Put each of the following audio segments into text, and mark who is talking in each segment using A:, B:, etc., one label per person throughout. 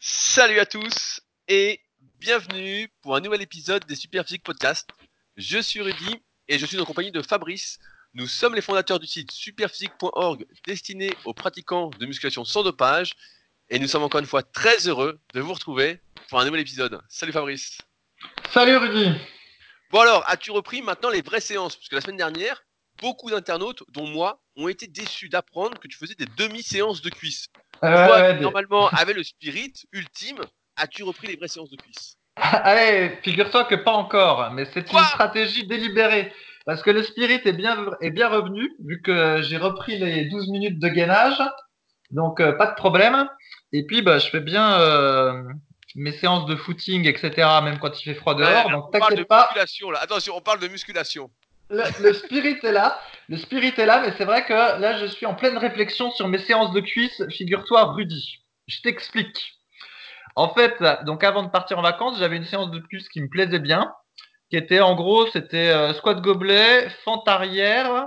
A: Salut à tous et bienvenue pour un nouvel épisode des Super Physique Podcast. Je suis Rudy et je suis en compagnie de Fabrice. Nous sommes les fondateurs du site superphysique.org destiné aux pratiquants de musculation sans dopage et nous sommes encore une fois très heureux de vous retrouver pour un nouvel épisode. Salut Fabrice.
B: Salut Rudy.
A: Bon alors, as-tu repris maintenant les vraies séances? Parce que la semaine dernière, beaucoup d'internautes, dont moi, ont été déçus d'apprendre que tu faisais des demi-séances de cuisses.
B: Euh,
A: Toi,
B: ouais,
A: normalement, avec le spirit ultime, as-tu repris les vraies séances de cuisses
B: Allez, figure-toi que pas encore, mais c'est une stratégie délibérée. Parce que le spirit est bien, est bien revenu, vu que j'ai repris les 12 minutes de gainage. Donc, euh, pas de problème. Et puis, bah, je fais bien euh, mes séances de footing, etc., même quand il fait froid dehors.
A: Ouais,
B: donc,
A: on parle de
B: pas,
A: musculation là. Attention, on parle de musculation.
B: le, le spirit est là. Le spirit est là, mais c'est vrai que là, je suis en pleine réflexion sur mes séances de cuisses. Figure-toi, Rudy. Je t'explique. En fait, donc avant de partir en vacances, j'avais une séance de cuisses qui me plaisait bien, qui était en gros, c'était euh, squat gobelet, fente arrière,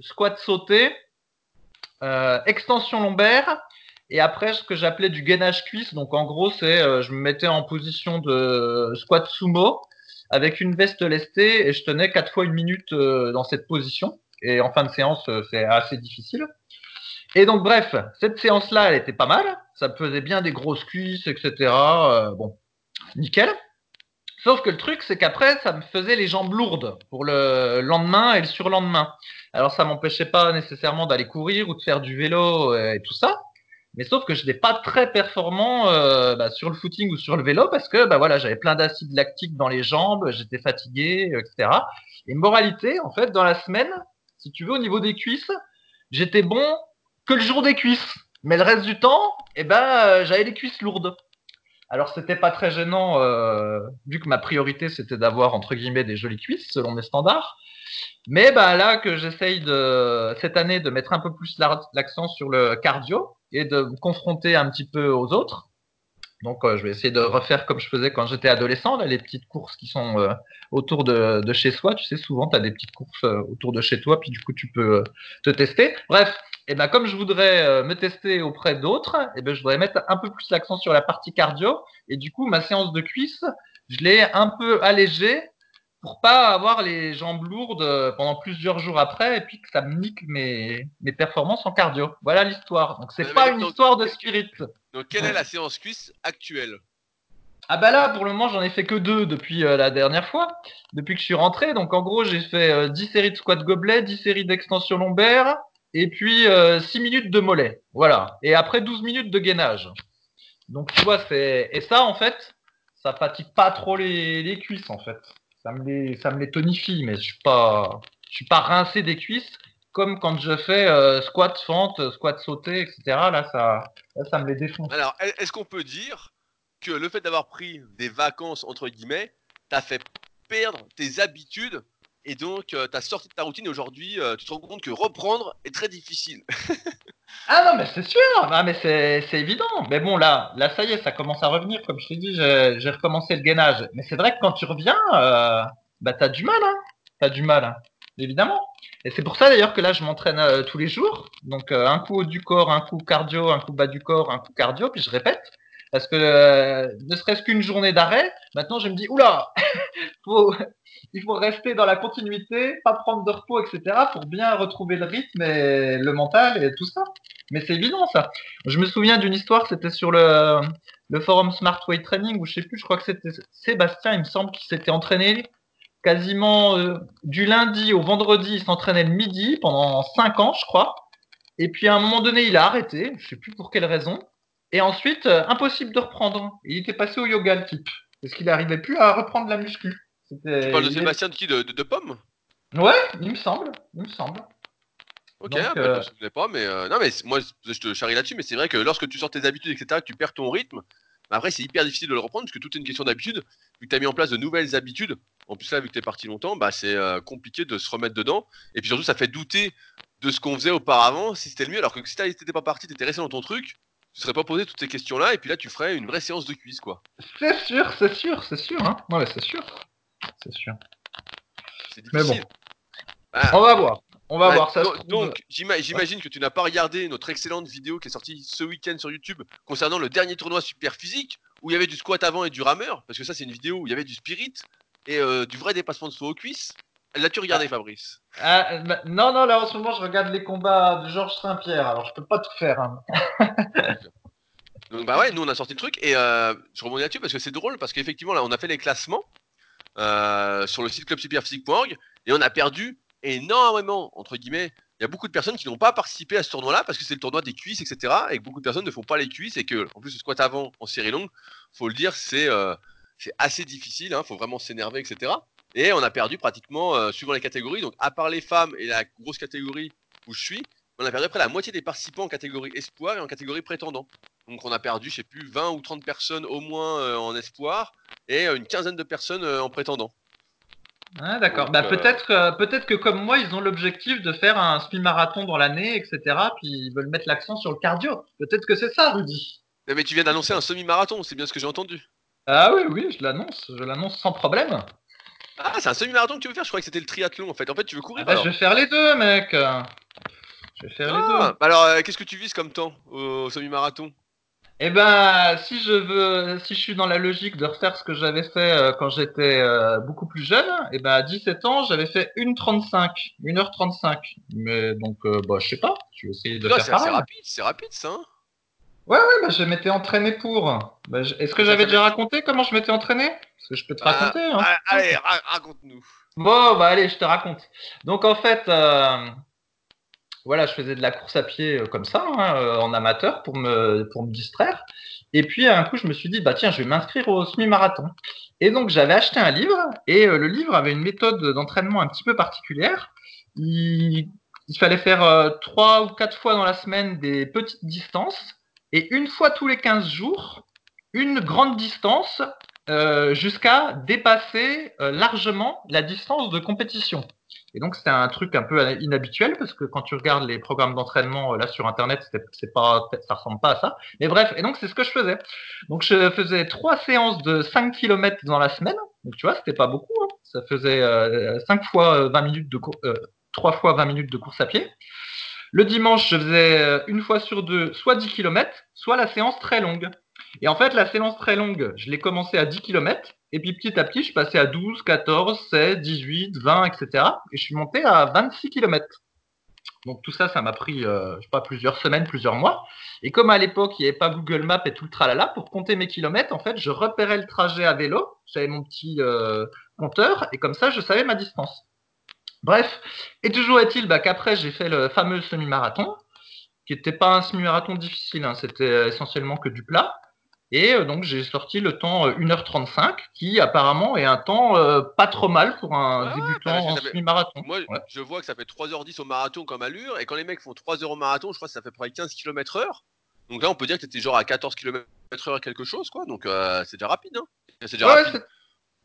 B: squat sauté, euh, extension lombaire, et après ce que j'appelais du gainage cuisse. Donc en gros, c'est euh, je me mettais en position de squat sumo avec une veste lestée et je tenais quatre fois une minute dans cette position. Et en fin de séance, euh, c'est assez difficile. Et donc bref, cette séance-là, elle était pas mal. Ça me faisait bien des grosses cuisses, etc. Euh, bon, nickel. Sauf que le truc, c'est qu'après, ça me faisait les jambes lourdes pour le lendemain et le surlendemain. Alors ça m'empêchait pas nécessairement d'aller courir ou de faire du vélo euh, et tout ça. Mais sauf que je n'étais pas très performant bah, sur le footing ou sur le vélo parce que bah voilà, j'avais plein d'acide lactique dans les jambes, j'étais fatigué, etc. Et moralité, en fait, dans la semaine, si tu veux, au niveau des cuisses, j'étais bon que le jour des cuisses. Mais le reste du temps, eh ben, euh, j'avais les cuisses lourdes. Alors c'était pas très gênant euh, vu que ma priorité c'était d'avoir entre guillemets des jolies cuisses selon mes standards. Mais bah là que j'essaye de cette année de mettre un peu plus la- l'accent sur le cardio et de me confronter un petit peu aux autres. Donc euh, je vais essayer de refaire comme je faisais quand j'étais adolescent, les petites courses qui sont euh, autour de, chez soi. Tu sais, souvent tu as des petites courses euh, autour de chez toi, puis du coup tu peux te tester. Bref, et ben comme je voudrais me tester auprès d'autres, et ben je voudrais mettre un peu plus l'accent sur la partie cardio. Et du coup, ma séance de cuisse, je l'ai un peu allégée pour pas avoir les jambes lourdes euh, pendant plusieurs jours après et puis que ça me nique mes, mes performances en cardio. Voilà l'histoire. Donc c'est pas une
A: donc-
B: histoire de spirit.
A: Donc, quelle est la séance cuisse actuelle?
B: Ah bah là, pour le moment, j'en ai fait que deux depuis euh, la dernière fois, depuis que je suis rentré. Donc en gros, j'ai fait euh, 10 séries de squat gobelet, 10 séries d'extension lombaire, et puis euh, 6 minutes de mollet. Voilà. Et après 12 minutes de gainage. Donc tu vois, c'est... Et ça, en fait, ça fatigue pas trop les, les cuisses, en fait. Ça me les, tonifie, mais je suis pas... Je suis pas rincé des cuisses comme quand je fais euh, squat fente, squat sauté, etc. Là, ça, là, ça me les défonce.
A: Alors, est- est-ce qu'on peut dire que le fait d'avoir pris des vacances, entre guillemets, t'a fait perdre tes habitudes et donc euh, t'as sorti de ta routine et aujourd'hui euh, tu te rends compte que reprendre est très difficile
B: Ah non, mais c'est sûr, ah, mais c'est évident. Mais bon, là, là, ça y est, ça commence à revenir. Comme je t'ai dit, j'ai recommencé le gainage. Mais c'est vrai que quand tu reviens, euh, bah t'as du mal, hein. T'as du mal, hein. évidemment. Et c'est pour ça d'ailleurs que là, je m'entraîne tous les jours. Donc un coup haut du corps, un coup cardio, un coup bas du corps, un coup cardio, puis je répète. Parce que ne serait-ce qu'une journée d'arrêt, maintenant je me dis, oula, il faut rester dans la continuité, pas prendre de repos, etc. pour bien retrouver le rythme et le mental et tout ça. Mais c'est évident ça. Je me souviens d'une histoire, c'était sur le, forum Smart Weight Training, où je sais plus, je crois que c'était Sébastien, il me semble, qui s'était entraîné quasiment euh, du lundi au vendredi, il s'entraînait le midi pendant 5 ans, je crois. Et puis à un moment donné, il a arrêté, je sais plus pour quelle raison. Et ensuite, euh, impossible de reprendre. Il était passé au yoga, le type. Parce qu'il n'arrivait plus à reprendre la muscu.
A: Tu parles de Sébastien de qui de, de, de Pomme?
B: Ouais, il me semble. Il me semble.
A: Ok,
B: Donc,
A: ah, bah,
B: euh,
A: je me souvenais pas, mais euh, non, mais moi je te charrie là-dessus, mais c'est vrai que lorsque tu sors tes habitudes, etc., tu perds ton rythme, bah, après c'est hyper difficile de le reprendre parce que tout est une question d'habitude. Vu que tu as mis en place de nouvelles habitudes, en plus là, vu que tu es parti longtemps, bah, c'est euh, compliqué de se remettre dedans. Et puis surtout, ça fait douter de ce qu'on faisait auparavant, si c'était le mieux. Alors que si t'étais pas parti, t'étais resté dans ton truc, tu serais pas posé toutes ces questions-là, et puis là, tu ferais une vraie séance de cuisse, quoi.
B: C'est sûr, c'est sûr, c'est sûr. Hein. Ouais, c'est sûr. C'est sûr. Mais bon.
A: Ah,
B: On va voir. On va
A: Ouais,
B: voir ça.
A: donc- j'imagine que tu n'as pas regardé notre excellente vidéo qui est sortie ce week-end sur YouTube concernant le dernier tournoi super physique où il y avait du squat avant et du rameur. Parce que ça, c'est une vidéo où il y avait du spirit et euh, du vrai dépassement de saut aux cuisses. L'as-tu regardé, Fabrice?
B: Ah, bah, non, non, là en ce moment je regarde les combats de Georges Saint-Pierre, alors je peux pas tout faire. hein.
A: Donc bah ouais, nous on a sorti le truc et euh, je rebondis là-dessus parce que c'est drôle parce qu'effectivement là on a fait les classements euh, sur le site clubsuperphysique.org et on a perdu énormément entre guillemets. Il y a beaucoup de personnes qui n'ont pas participé à ce tournoi-là parce que c'est le tournoi des cuisses, etc. Et que beaucoup de personnes ne font pas les cuisses et que en plus le squat avant en série longue, faut le dire, c'est euh, assez difficile. Hein, faut vraiment s'énerver, etc. Et on a perdu pratiquement euh, suivant les catégories. Donc à part les femmes et la grosse catégorie où je suis, on a perdu près la moitié des participants en catégorie espoir et en catégorie prétendant. Donc on a perdu, je sais plus, 20 ou 30 personnes au moins euh, en espoir et euh, une quinzaine de personnes euh, en prétendant.
B: Ah, D'accord. Bah, peut-être, euh, peut-être que comme moi, ils ont l'objectif de faire un semi-marathon dans l'année, etc. Puis ils veulent mettre l'accent sur le cardio. Peut-être que c'est ça, Rudy.
A: Eh, Mais tu viens d'annoncer un semi-marathon, c'est bien ce que j'ai entendu.
B: Ah oui, oui, je l'annonce, je l'annonce sans problème.
A: Ah, c'est un semi-marathon que tu veux faire? Je croyais que c'était le triathlon en fait. En fait, tu veux
B: Ah
A: courir
B: bah,
A: alors?
B: je vais faire les deux, mec. Je vais faire les deux.
A: Ah, bah alors, euh, qu'est-ce que tu vises comme temps au semi-marathon?
B: Eh ben, si je veux, si je suis dans la logique de refaire ce que j'avais fait euh, quand j'étais euh, beaucoup plus jeune, eh ben, à 17 ans, j'avais fait 1h35, 1h35. Mais donc, euh, bah, je sais pas, je vais essayer de
A: Là,
B: faire
A: c'est
B: pareil.
A: rapide, c'est rapide ça. hein?
B: Ouais, ouais, bah, je m'étais entraîné pour. Bah, je- Est-ce que j'avais déjà raconté comment je m'étais entraîné? Parce que je peux te
A: Ah,
B: raconter. Hein.
A: allez, ra- raconte-nous.
B: Bon, bah allez, je te raconte. Donc en fait, euh, voilà, je faisais de la course à pied euh, comme ça, hein, euh, en amateur, pour me, distraire. Et puis un coup, je me suis dit, bah tiens, je vais m'inscrire au semi-marathon. Et donc j'avais acheté un livre, et euh, le livre avait une méthode d'entraînement un petit peu particulière. Il, fallait faire trois ou quatre fois dans la semaine des petites distances, et une fois tous les 15 jours, une grande distance jusqu'à dépasser largement la distance de compétition. Et donc c'était un truc un peu inhabituel parce que quand tu regardes les programmes d'entraînement euh, là sur internet, c'est, pas, ça ressemble pas à ça. Mais bref, et donc c'est ce que je faisais. Donc je faisais trois séances de 5 km dans la semaine. Donc tu vois, c'était pas beaucoup. Hein. Ça faisait euh, 5 fois euh, 20 minutes de euh, 3 fois 20 minutes de course à pied. Le dimanche, je faisais euh, une fois sur deux, soit 10 km, soit la séance très longue. Et en fait, la séance très longue, je l'ai commencé à 10 km. Et puis petit à petit, je passais à 12, 14, 16, 18, 20, etc. Et je suis monté à 26 km. Donc tout ça, ça m'a pris, euh, je sais pas, plusieurs semaines, plusieurs mois. Et comme à l'époque, il n'y avait pas Google Maps et tout le tralala, pour compter mes kilomètres, en fait, je repérais le trajet à vélo. J'avais mon petit euh, compteur et comme ça, je savais ma distance. Bref, et toujours est-il bah, qu'après, j'ai fait le fameux semi-marathon, qui n'était pas un semi-marathon difficile, hein, c'était essentiellement que du plat. Et euh, donc j'ai sorti le temps euh, 1h35, qui apparemment est un temps euh, pas trop mal pour un
A: ouais,
B: débutant en
A: fait-
B: semi-marathon.
A: Moi,
B: Ouais.
A: je vois que ça fait 3h10 au marathon comme allure, et quand les mecs font 3h au marathon, je crois que ça fait près 15 km heure. Donc là, on peut dire que t'étais genre à 14 km heure quelque chose, quoi. Donc euh, c'est déjà rapide, hein. C'est déjà
B: Ouais,
A: rapide.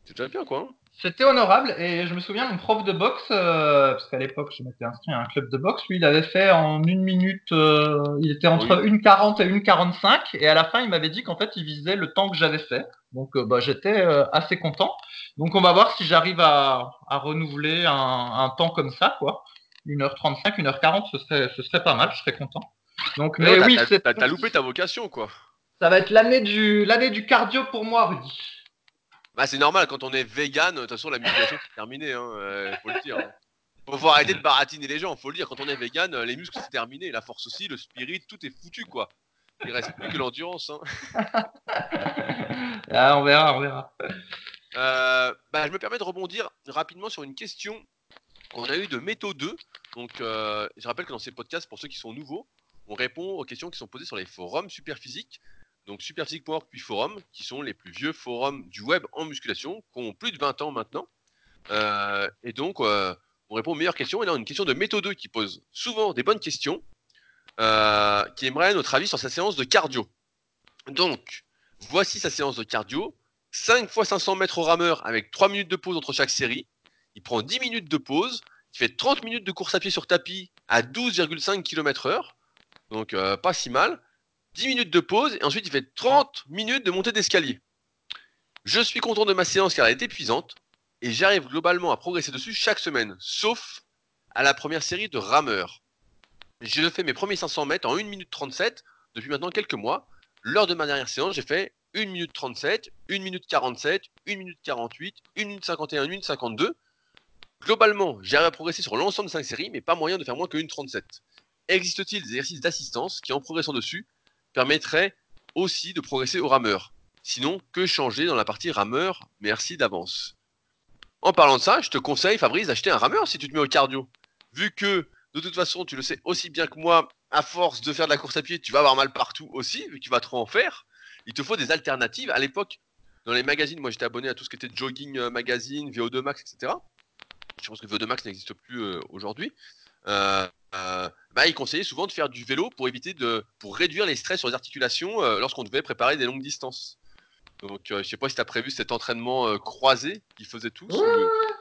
B: C'est-
A: C'est déjà bien, quoi. hein.
B: C'était honorable et je me souviens mon prof de boxe, euh, parce qu'à l'époque je m'étais inscrit à un club de boxe, lui il avait fait en une minute, euh, il était entre
A: Oui.
B: 1,40 et 1,45 et à la fin il m'avait dit qu'en fait il visait le temps que j'avais fait. Donc euh, bah, j'étais euh, assez content. Donc on va voir si j'arrive à, à renouveler un, un temps comme ça, quoi. 1h35, 1h40, ce serait, ce serait pas mal, je serais content. Donc, mais
A: Ouais, t'as-
B: oui,
A: t'as loupé ta vocation, quoi.
B: ça va être l'année du, l'année du cardio pour moi, Rudy.
A: Bah, c'est normal, quand on est vegan, de toute façon, la musculation, c'est terminé, hein. euh, faut le dire. hein. Faut, faut arrêter de baratiner les gens, faut le dire. Quand on est vegan, euh, les muscles, c'est terminé. La force aussi, le spirit, tout est foutu, quoi. Il reste plus que l'endurance, hein.
B: Ah, on verra, on verra.
A: Euh, bah, je me permets de rebondir rapidement sur une question qu'on a eue de Métaux 2. Donc, euh, je rappelle que dans ces podcasts, pour ceux qui sont nouveaux, on répond aux questions qui sont posées sur les forums Superphysique. Donc, superphysique.org puis forum, qui sont les plus vieux forums du web en musculation, qui ont plus de 20 ans maintenant. Euh, et donc, euh, on répond aux meilleures questions. Et là, a une question de 2 qui pose souvent des bonnes questions, euh, qui aimerait notre avis sur sa séance de cardio. Donc, voici sa séance de cardio. 5 fois 500 mètres au rameur avec 3 minutes de pause entre chaque série. Il prend 10 minutes de pause. Il fait 30 minutes de course à pied sur tapis à 12,5 km heure. Donc pas si mal. 10 minutes de pause et ensuite il fait 30 minutes de montée d'escalier. Je suis content de ma séance car elle est épuisante et j'arrive globalement à progresser dessus chaque semaine, sauf à la première série de rameurs. Je fais mes premiers 500 mètres en 1 minute 37 depuis maintenant quelques mois. Lors de ma dernière séance, j'ai fait 1 minute 37, 1 minute 47, 1 minute 48, 1 minute 51, 1 minute 52. Globalement, j'ai à progresser sur l'ensemble de 5 séries, mais pas moyen de faire moins que 1 37. Existe-t-il des exercices d'assistance qui, en progressant dessus, permettraient aussi de progresser au rameur Sinon, que changer dans la partie rameur? Merci d'avance. En parlant de ça, je te conseille, Fabrice, d'acheter un rameur si tu te mets au cardio. Vu que, de toute façon, tu le sais aussi bien que moi, à force de faire de la course à pied, tu vas avoir mal partout aussi, vu que tu vas trop en faire. Il te faut des alternatives. À l'époque, dans les magazines, moi j'étais abonné à tout ce qui était Jogging euh, Magazine, VO2 Max, etc. Je pense que VO2 Max n'existe plus euh, aujourd'hui. Euh, bah, il conseillait souvent de faire du vélo pour éviter de, pour réduire les stress sur les articulations lorsqu'on devait préparer des longues distances. Donc, je sais pas si tu as prévu cet entraînement croisé qu'ils faisaient tous.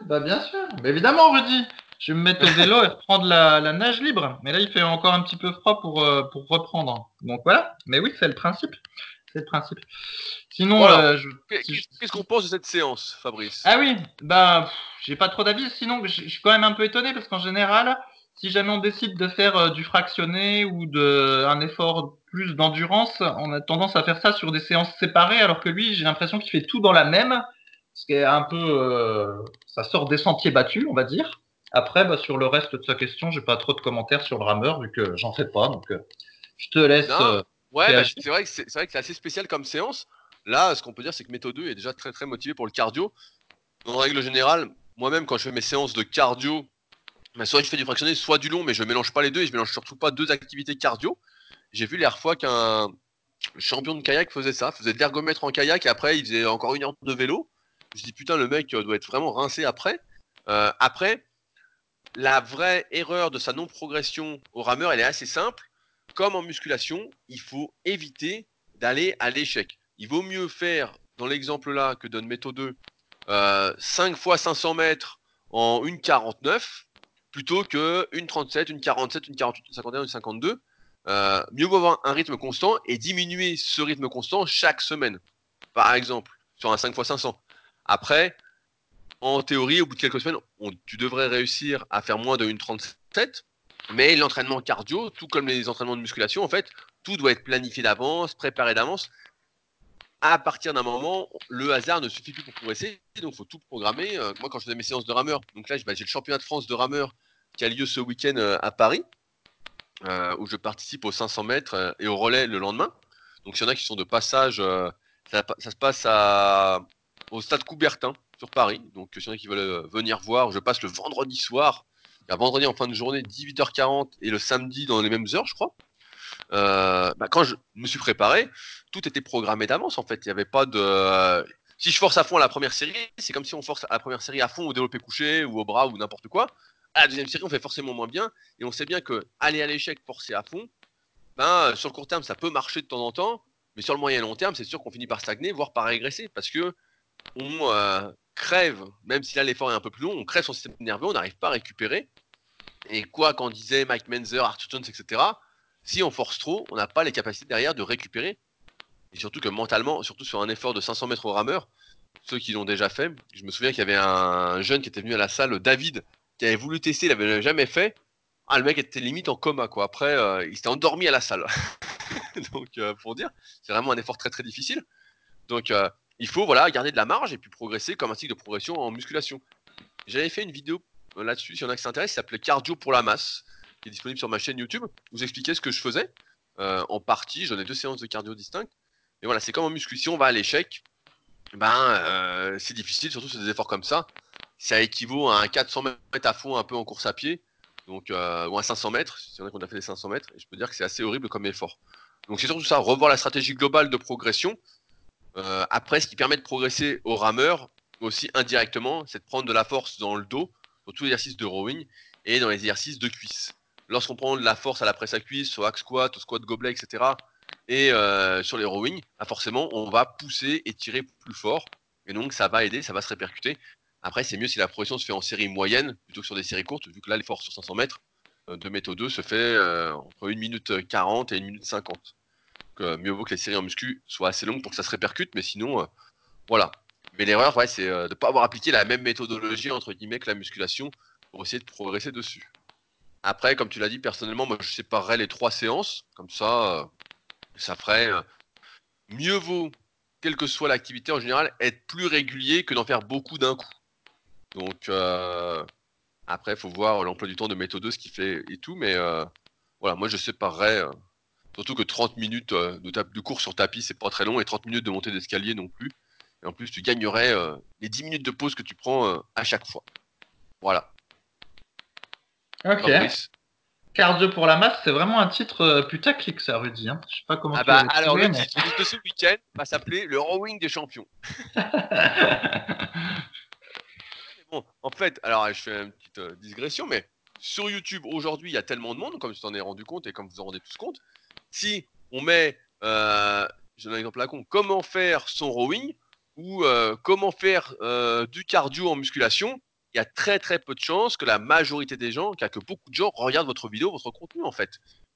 B: bah bien sûr. Mais évidemment, Rudy. Je vais me mettre au vélo et reprendre la, la, nage libre. Mais là, il fait encore un petit peu froid pour, pour reprendre. Donc voilà. Mais oui, c'est le principe. C'est le principe. Sinon, euh,
A: qu'est-ce qu'on pense de cette séance, Fabrice?
B: Ah oui, bah, j'ai pas trop d'avis. Sinon, je suis quand même un peu étonné parce qu'en général, si jamais on décide de faire euh, du fractionné ou de un effort plus d'endurance, on a tendance à faire ça sur des séances séparées, alors que lui, j'ai l'impression qu'il fait tout dans la même, ce qui est un peu, euh, ça sort des sentiers battus, on va dire. Après, bah, sur le reste de sa question, j'ai pas trop de commentaires sur le rameur vu que j'en fais pas, donc je te laisse.
A: Ouais, bah, c'est vrai que c'est vrai que c'est assez spécial comme séance. Là, ce qu'on peut dire, c'est que Méthode 2 est déjà très très motivé pour le cardio. En règle générale, moi-même, quand je fais mes séances de cardio, soit je fais du fractionné, soit du long, mais je mélange pas les deux et je mélange surtout pas deux activités cardio. J'ai vu l'air fois qu'un champion de kayak faisait ça, faisait de l'ergomètre en kayak et après il faisait encore une heure de vélo. Je dis putain, le mec euh, doit être vraiment rincé après. Euh, après, la vraie erreur de sa non-progression au rameur, elle est assez simple comme en musculation, il faut éviter d'aller à l'échec. Il vaut mieux faire, dans l'exemple là que donne Méthode 2, 5 fois 500 mètres en 1,49 plutôt que 1,37, 1,47, 1,48, 1,51, 1,52. Euh, mieux vaut avoir un rythme constant et diminuer ce rythme constant chaque semaine. Par exemple, sur un 5 x 500. Après, en théorie, au bout de quelques semaines, tu devrais réussir à faire moins de 1,37 mais l'entraînement cardio, tout comme les entraînements de musculation, en fait, tout doit être planifié d'avance, préparé d'avance. À partir d'un moment, le hasard ne suffit plus pour progresser, donc il faut tout programmer. Euh, moi, quand je faisais mes séances de rameur, donc là, bah, j'ai le championnat de France de rameur qui a lieu ce week-end euh, à Paris, euh, où je participe aux 500 mètres et au relais le lendemain. Donc, s'il y en a qui sont de passage, ça, se passe au stade Coubertin sur Paris. Donc, s'il y en a qui veulent venir voir, je passe le vendredi soir il y a vendredi en fin de journée, 18h40, et le samedi dans les mêmes heures, je crois. Euh, bah, quand je me suis préparé, tout était programmé d'avance en fait. Il n'y avait pas de. Si je force à fond à la première série, c'est comme si on force à la première série à fond au développé couché ou au bras ou n'importe quoi. À la deuxième série, on fait forcément moins bien. Et on sait bien que aller à l'échec forcer à fond, ben, sur le court terme, ça peut marcher de temps en temps. Mais sur le moyen et long terme, c'est sûr qu'on finit par stagner, voire par régresser. Parce que on euh, crève, même si là l'effort est un peu plus long, on crève son système nerveux, on n'arrive pas à récupérer. Et quoi qu'en disait Mike Menzer, Arthur Jones, etc., si on force trop, on n'a pas les capacités derrière de récupérer. Et surtout que mentalement, surtout sur un effort de 500 mètres au rameur, ceux qui l'ont déjà fait, je me souviens qu'il y avait un jeune qui était venu à la salle, David, qui avait voulu tester, il l'avait jamais fait. Ah, le mec était limite en coma, quoi. Après, euh, il s'était endormi à la salle. Donc, euh, pour dire, c'est vraiment un effort très très difficile. Donc, euh, il faut voilà garder de la marge et puis progresser comme un cycle de progression en musculation. J'avais fait une vidéo là-dessus, s'il y en a qui s'intéressent, il s'appelait Cardio pour la masse, qui est disponible sur ma chaîne YouTube. Vous expliquez ce que je faisais. Euh, en partie, j'en ai deux séances de cardio distinctes. Et voilà, c'est comme en muscu, si on va à l'échec, ben euh, c'est difficile, surtout sur des efforts comme ça. Ça équivaut à un 400 mètres à fond un peu en course à pied, donc ou un 500 mètres, en a qu'on a fait des 500 mètres, et je peux dire que c'est assez horrible comme effort. Donc c'est surtout ça, revoir la stratégie globale de progression. après, ce qui permet de progresser au rameur, aussi indirectement, c'est de prendre de la force dans le dos pour tous les exercices de rowing et dans les exercices de cuisse. Lorsqu'on prend de la force à la presse à cuisse, au hack squat, au squat gobelet, etc., et euh, sur les rowing, bah, forcément, on va pousser et tirer plus fort. Et donc, ça va aider, ça va se répercuter. Après, c'est mieux si la progression se fait en série moyenne plutôt que sur des séries courtes, vu que là, l'effort sur 500 mètres euh, de méthode 2 se fait euh, entre 1 minute 40 et 1 minute 50. Donc, mieux vaut que les séries en muscu soient assez longues pour que ça se répercute, mais sinon, voilà. Mais l'erreur, c'est de ne pas avoir appliqué la même méthodologie entre guillemets que la musculation pour essayer de progresser dessus. Après, comme tu l'as dit, personnellement, moi, je séparerais les trois séances. Comme ça, euh, ça ferait euh, mieux vaut, quelle que soit l'activité en général, être plus régulier que d'en faire beaucoup d'un coup. Donc, euh, après, il faut voir l'emploi du temps de méthode ce qu'il fait et tout. Mais voilà, moi, je séparerais. surtout que 30 minutes de, de cours sur tapis, c'est pas très long. Et 30 minutes de montée d'escalier non plus. Et en plus, tu gagnerais les 10 minutes de pause que tu prends à chaque fois. Voilà.
B: Ok. Cardio pour la masse, c'est vraiment un titre euh, putaclic, ça, Rudy. Hein. Je sais pas comment
A: ah bah, alors, le titre de ce week-end va s'appeler le rowing des champions. bon, en fait, alors je fais une petite euh, digression, mais sur YouTube aujourd'hui, il y a tellement de monde, comme tu t'en es rendu compte et comme vous en rendez tous compte. Si on met, euh, j'ai un exemple à con, comment faire son rowing ou euh, comment faire du cardio en musculation, il y a très très peu de chances que la majorité des gens, que beaucoup de gens regardent votre vidéo, votre contenu en fait.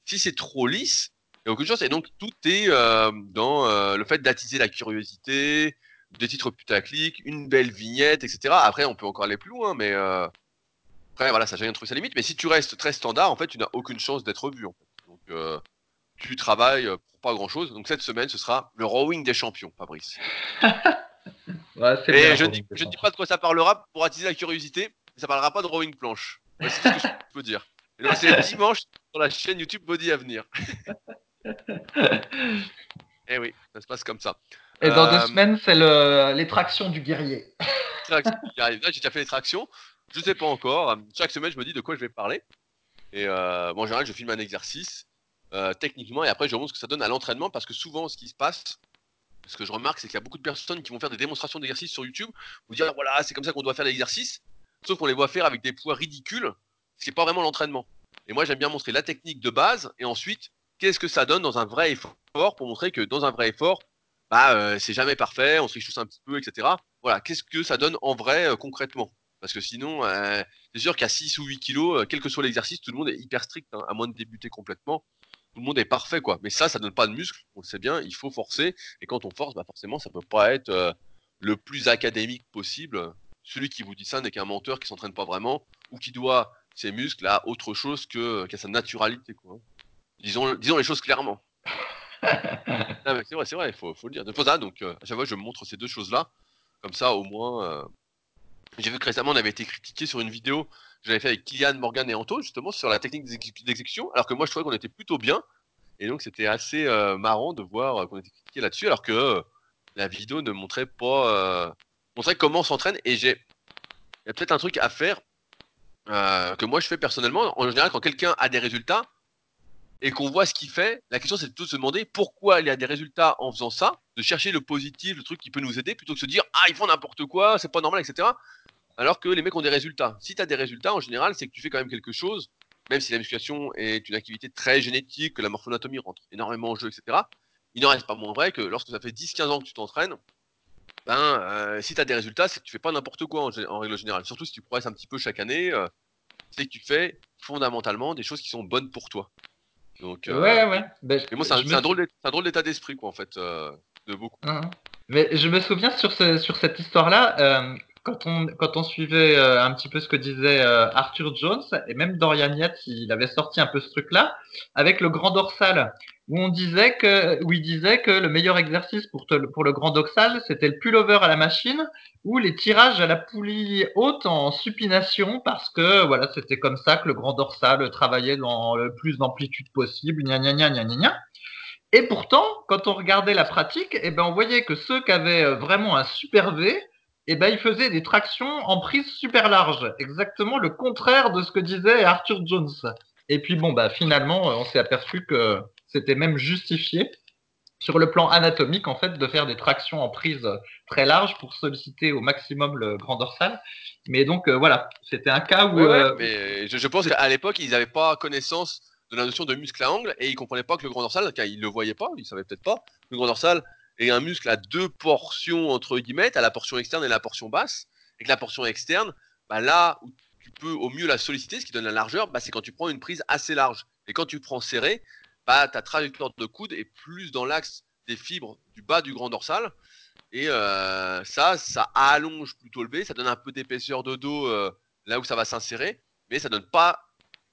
A: Si c'est trop lisse, il y a de choses. Et donc tout est euh, dans euh, le fait d'attiser la curiosité, des titres putaclic, une belle vignette, etc. Après, on peut encore aller plus loin, mais euh, après voilà, ça j'ai trouvé sa limite. Mais si tu restes très standard, en fait, tu n'as aucune chance d'être vu. Donc tu travailles pour pas grand chose. Donc cette semaine, ce sera le rowing des champions, Fabrice. et je, dis, je dis pas de quoi ça parlera pour attiser la curiosité, ça parlera pas de rowing planche. c'est ce que je peux dire. C'est dimanche sur la chaîne YouTube Body Avenir. et eh oui, ça se passe comme ça.
B: Et dans deux euh, semaines, c'est le... les tractions du guerrier.
A: Là, j'ai déjà fait les tractions. Je sais pas encore. Chaque semaine, je me dis de quoi je vais parler. Et euh, bon, en général, je filme un exercice euh, techniquement et après, je montre ce que ça donne à l'entraînement parce que souvent, ce qui se passe, ce que je remarque, c'est qu'il y a beaucoup de personnes qui vont faire des démonstrations d'exercices sur YouTube, vous dire voilà, c'est comme ça qu'on doit faire l'exercice, sauf qu'on les voit faire avec des poids ridicules, ce qui n'est pas vraiment l'entraînement. Et moi, j'aime bien montrer la technique de base et ensuite, qu'est-ce que ça donne dans un vrai effort pour montrer que dans un vrai effort, bah, euh, c'est jamais parfait, on se riche un petit peu, etc. Voilà, qu'est-ce que ça donne en vrai euh, concrètement? Parce que sinon, euh, c'est sûr qu'à 6 ou 8 kilos, quel que soit l'exercice, tout le monde est hyper strict, hein, à moins de débuter complètement tout le monde est parfait, quoi. Mais ça, ça donne pas de muscle, on le sait bien, il faut forcer. Et quand on force, bah forcément, ça peut pas être euh, le plus académique possible. Celui qui vous dit ça n'est qu'un menteur qui s'entraîne pas vraiment ou qui doit ses muscles à autre chose que qu'à sa naturalité, quoi. Disons, disons les choses clairement. c'est vrai, c'est vrai, il faut, faut, le dire. donc euh, à chaque fois, je montre ces deux choses-là. Comme ça, au moins. Euh, j'ai vu que récemment, on avait été critiqué sur une vidéo j'avais fait avec Kylian, Morgan et Anto, justement, sur la technique d'exécution, alors que moi, je trouvais qu'on était plutôt bien. Et donc, c'était assez euh, marrant de voir euh, qu'on était critiqué là-dessus, alors que euh, la vidéo ne montrait pas. montrait comment on s'entraîne. Et j'ai. Il y a peut-être un truc à faire que moi, je fais personnellement. En général, quand quelqu'un a des résultats et qu'on voit ce qu'il fait, la question, c'est plutôt de se demander pourquoi il a des résultats en faisant ça, de chercher le positif, le truc qui peut nous aider, plutôt que de se dire Ah, ils font n'importe quoi, c'est pas normal, etc alors que les mecs ont des résultats. Si tu as des résultats, en général, c'est que tu fais quand même quelque chose, même si la musculation est une activité très génétique, que la morphonatomie rentre énormément en jeu, etc. Il n'en reste pas moins vrai que lorsque ça fait 10-15 ans que tu t'entraînes, ben, euh, si tu as des résultats, c'est que tu fais pas n'importe quoi en, règle générale. Surtout si tu progresses un petit peu chaque année, euh, c'est que tu fais fondamentalement des choses qui sont bonnes pour toi.
B: Donc, euh, ouais, ouais.
A: Ben, mais moi, c'est un, drôle d'état d'esprit, quoi, en fait, de beaucoup.
B: Hein. Mais je me souviens sur, sur cette histoire-là, quand on, quand on suivait euh, un petit peu ce que disait euh, Arthur Jones, et même Dorian Yates, il avait sorti un peu ce truc-là, avec le grand dorsal, où on disait que, où il disait que le meilleur exercice pour, pour le grand dorsal, c'était le pullover à la machine ou les tirages à la poulie haute en supination, parce que voilà, c'était comme ça que le grand dorsal travaillait dans le plus d'amplitude possible, gna gna gna gna gna. Et pourtant, quand on regardait la pratique, eh ben, on voyait que ceux qui avaient euh, vraiment un super V, eh ben, il faisait des tractions en prise super large, exactement le contraire de ce que disait Arthur Jones. Et puis bon, bah finalement, euh, on s'est aperçu que c'était même justifié sur le plan anatomique en fait de faire des tractions en prise très large pour solliciter au maximum le grand dorsal. Mais donc euh, voilà, c'était un cas où.
A: Euh, mais je, pense qu'à l'époque ils n'avaient pas connaissance de la notion de muscle à angle et ils comprenaient pas que le grand dorsal, car ils le voyaient pas, ils savaient peut-être pas. Le grand dorsal, et un muscle à deux portions, entre guillemets, à la portion externe et la portion basse, et que la portion externe, bah là où tu peux au mieux la solliciter, ce qui donne la largeur, bah c'est quand tu prends une prise assez large. Et quand tu prends serré, bah, ta trajectoire de coude est plus dans l'axe des fibres du bas du grand dorsal. Et euh, ça, ça allonge plutôt le B, ça donne un peu d'épaisseur de dos euh, là où ça va s'insérer, mais ça donne pas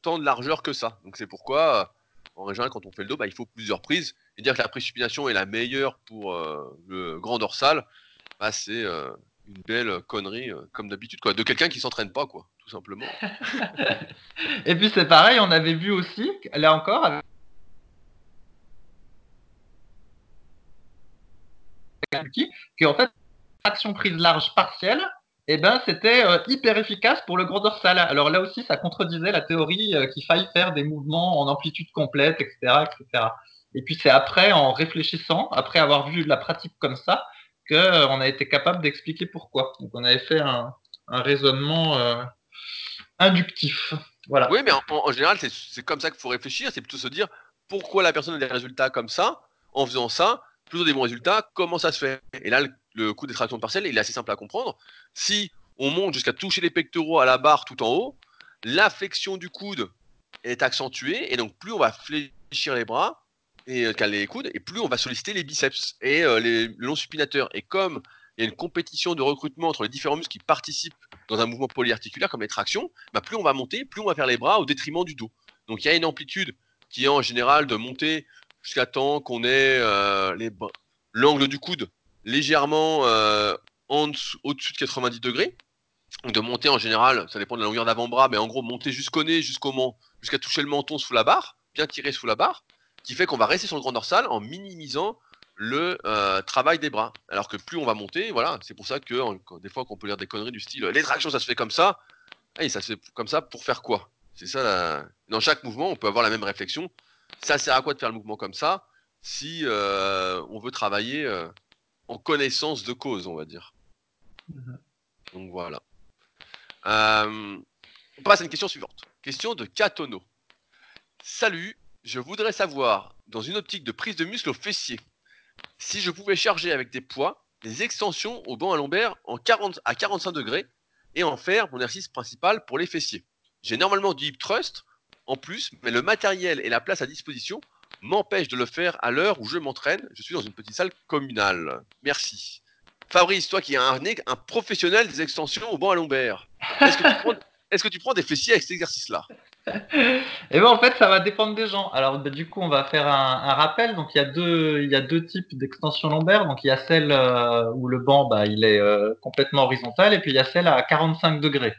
A: tant de largeur que ça. Donc c'est pourquoi, en général, quand on fait le dos, bah, il faut plusieurs prises. Et dire que la précipitation est la meilleure pour le grand dorsal, bah, c'est une belle connerie, comme d'habitude, de quelqu'un qui s'entraîne pas, quoi, tout simplement.
B: et puis c'est pareil, on avait vu aussi, là encore, avec qui en fait action prise large partielle, eh ben c'était euh, hyper efficace pour le gros dorsal. Alors là aussi, ça contredisait la théorie euh, qu'il faille faire des mouvements en amplitude complète, etc., etc. Et puis c'est après, en réfléchissant, après avoir vu la pratique comme ça, qu'on euh, a été capable d'expliquer pourquoi. Donc on avait fait un, raisonnement inductif. Voilà.
A: Oui, mais en, général, c'est comme ça qu'il faut réfléchir. C'est plutôt se dire pourquoi la personne a des résultats comme ça en faisant ça plutôt des bons résultats, comment ça se fait? Et là, le, coup d'extraction partielle, il est assez simple à comprendre. Si on monte jusqu'à toucher les pectoraux à la barre tout en haut, la flexion du coude est accentuée, et donc plus on va fléchir les bras, et euh, les coudes, et plus on va solliciter les biceps et euh, les, le long supinateur. Et comme il y a une compétition de recrutement entre les différents muscles qui participent dans un mouvement polyarticulaire comme les tractions, bah plus on va monter, plus on va faire les bras au détriment du dos. Donc il y a une amplitude qui est en général de monter jusqu'à temps qu'on ait euh, l'angle du coude légèrement euh, au-dessus de 90 degrés. de monter en général, ça dépend de la longueur d'avant-bras, mais en gros monter jusqu'au nez, jusqu'au jusqu'à toucher le menton sous la barre, bien tirer sous la barre, qui fait qu'on va rester sur le grand dorsal en minimisant le euh, travail des bras. Alors que plus on va monter, voilà, c'est pour ça que des fois qu'on peut lire des conneries du style les tractions ça se fait comme ça, et ça se fait comme ça pour faire quoi? C'est ça. Dans chaque mouvement, on peut avoir la même réflexion ça sert à quoi de faire le mouvement comme ça si euh, on veut travailler euh, en connaissance de cause, on va dire? Mhm. Donc voilà. Euh, on passe à une question suivante. Question de Katono. Salut, je voudrais savoir, dans une optique de prise de muscle au fessier, si je pouvais charger avec des poids des extensions au banc à lombaire en 40, à 45 degrés et en faire mon exercice principal pour les fessiers. J'ai normalement du hip thrust, en plus, mais le matériel et la place à disposition m'empêchent de le faire à l'heure où je m'entraîne. Je suis dans une petite salle communale. Merci. Fabrice, toi qui es un, un professionnel des extensions au banc à lombaire, est-ce que, tu prends, des fessiers avec cet exercice-là?
B: Eh bien, en fait, ça va dépendre des gens. Alors, bah, du coup, on va faire un, rappel. Donc, il y a deux, il y a deux types d'extensions lombaires. Donc, il y a celle euh, où le banc, bah, il est euh, complètement horizontal, et puis il y a celle à 45 degrés.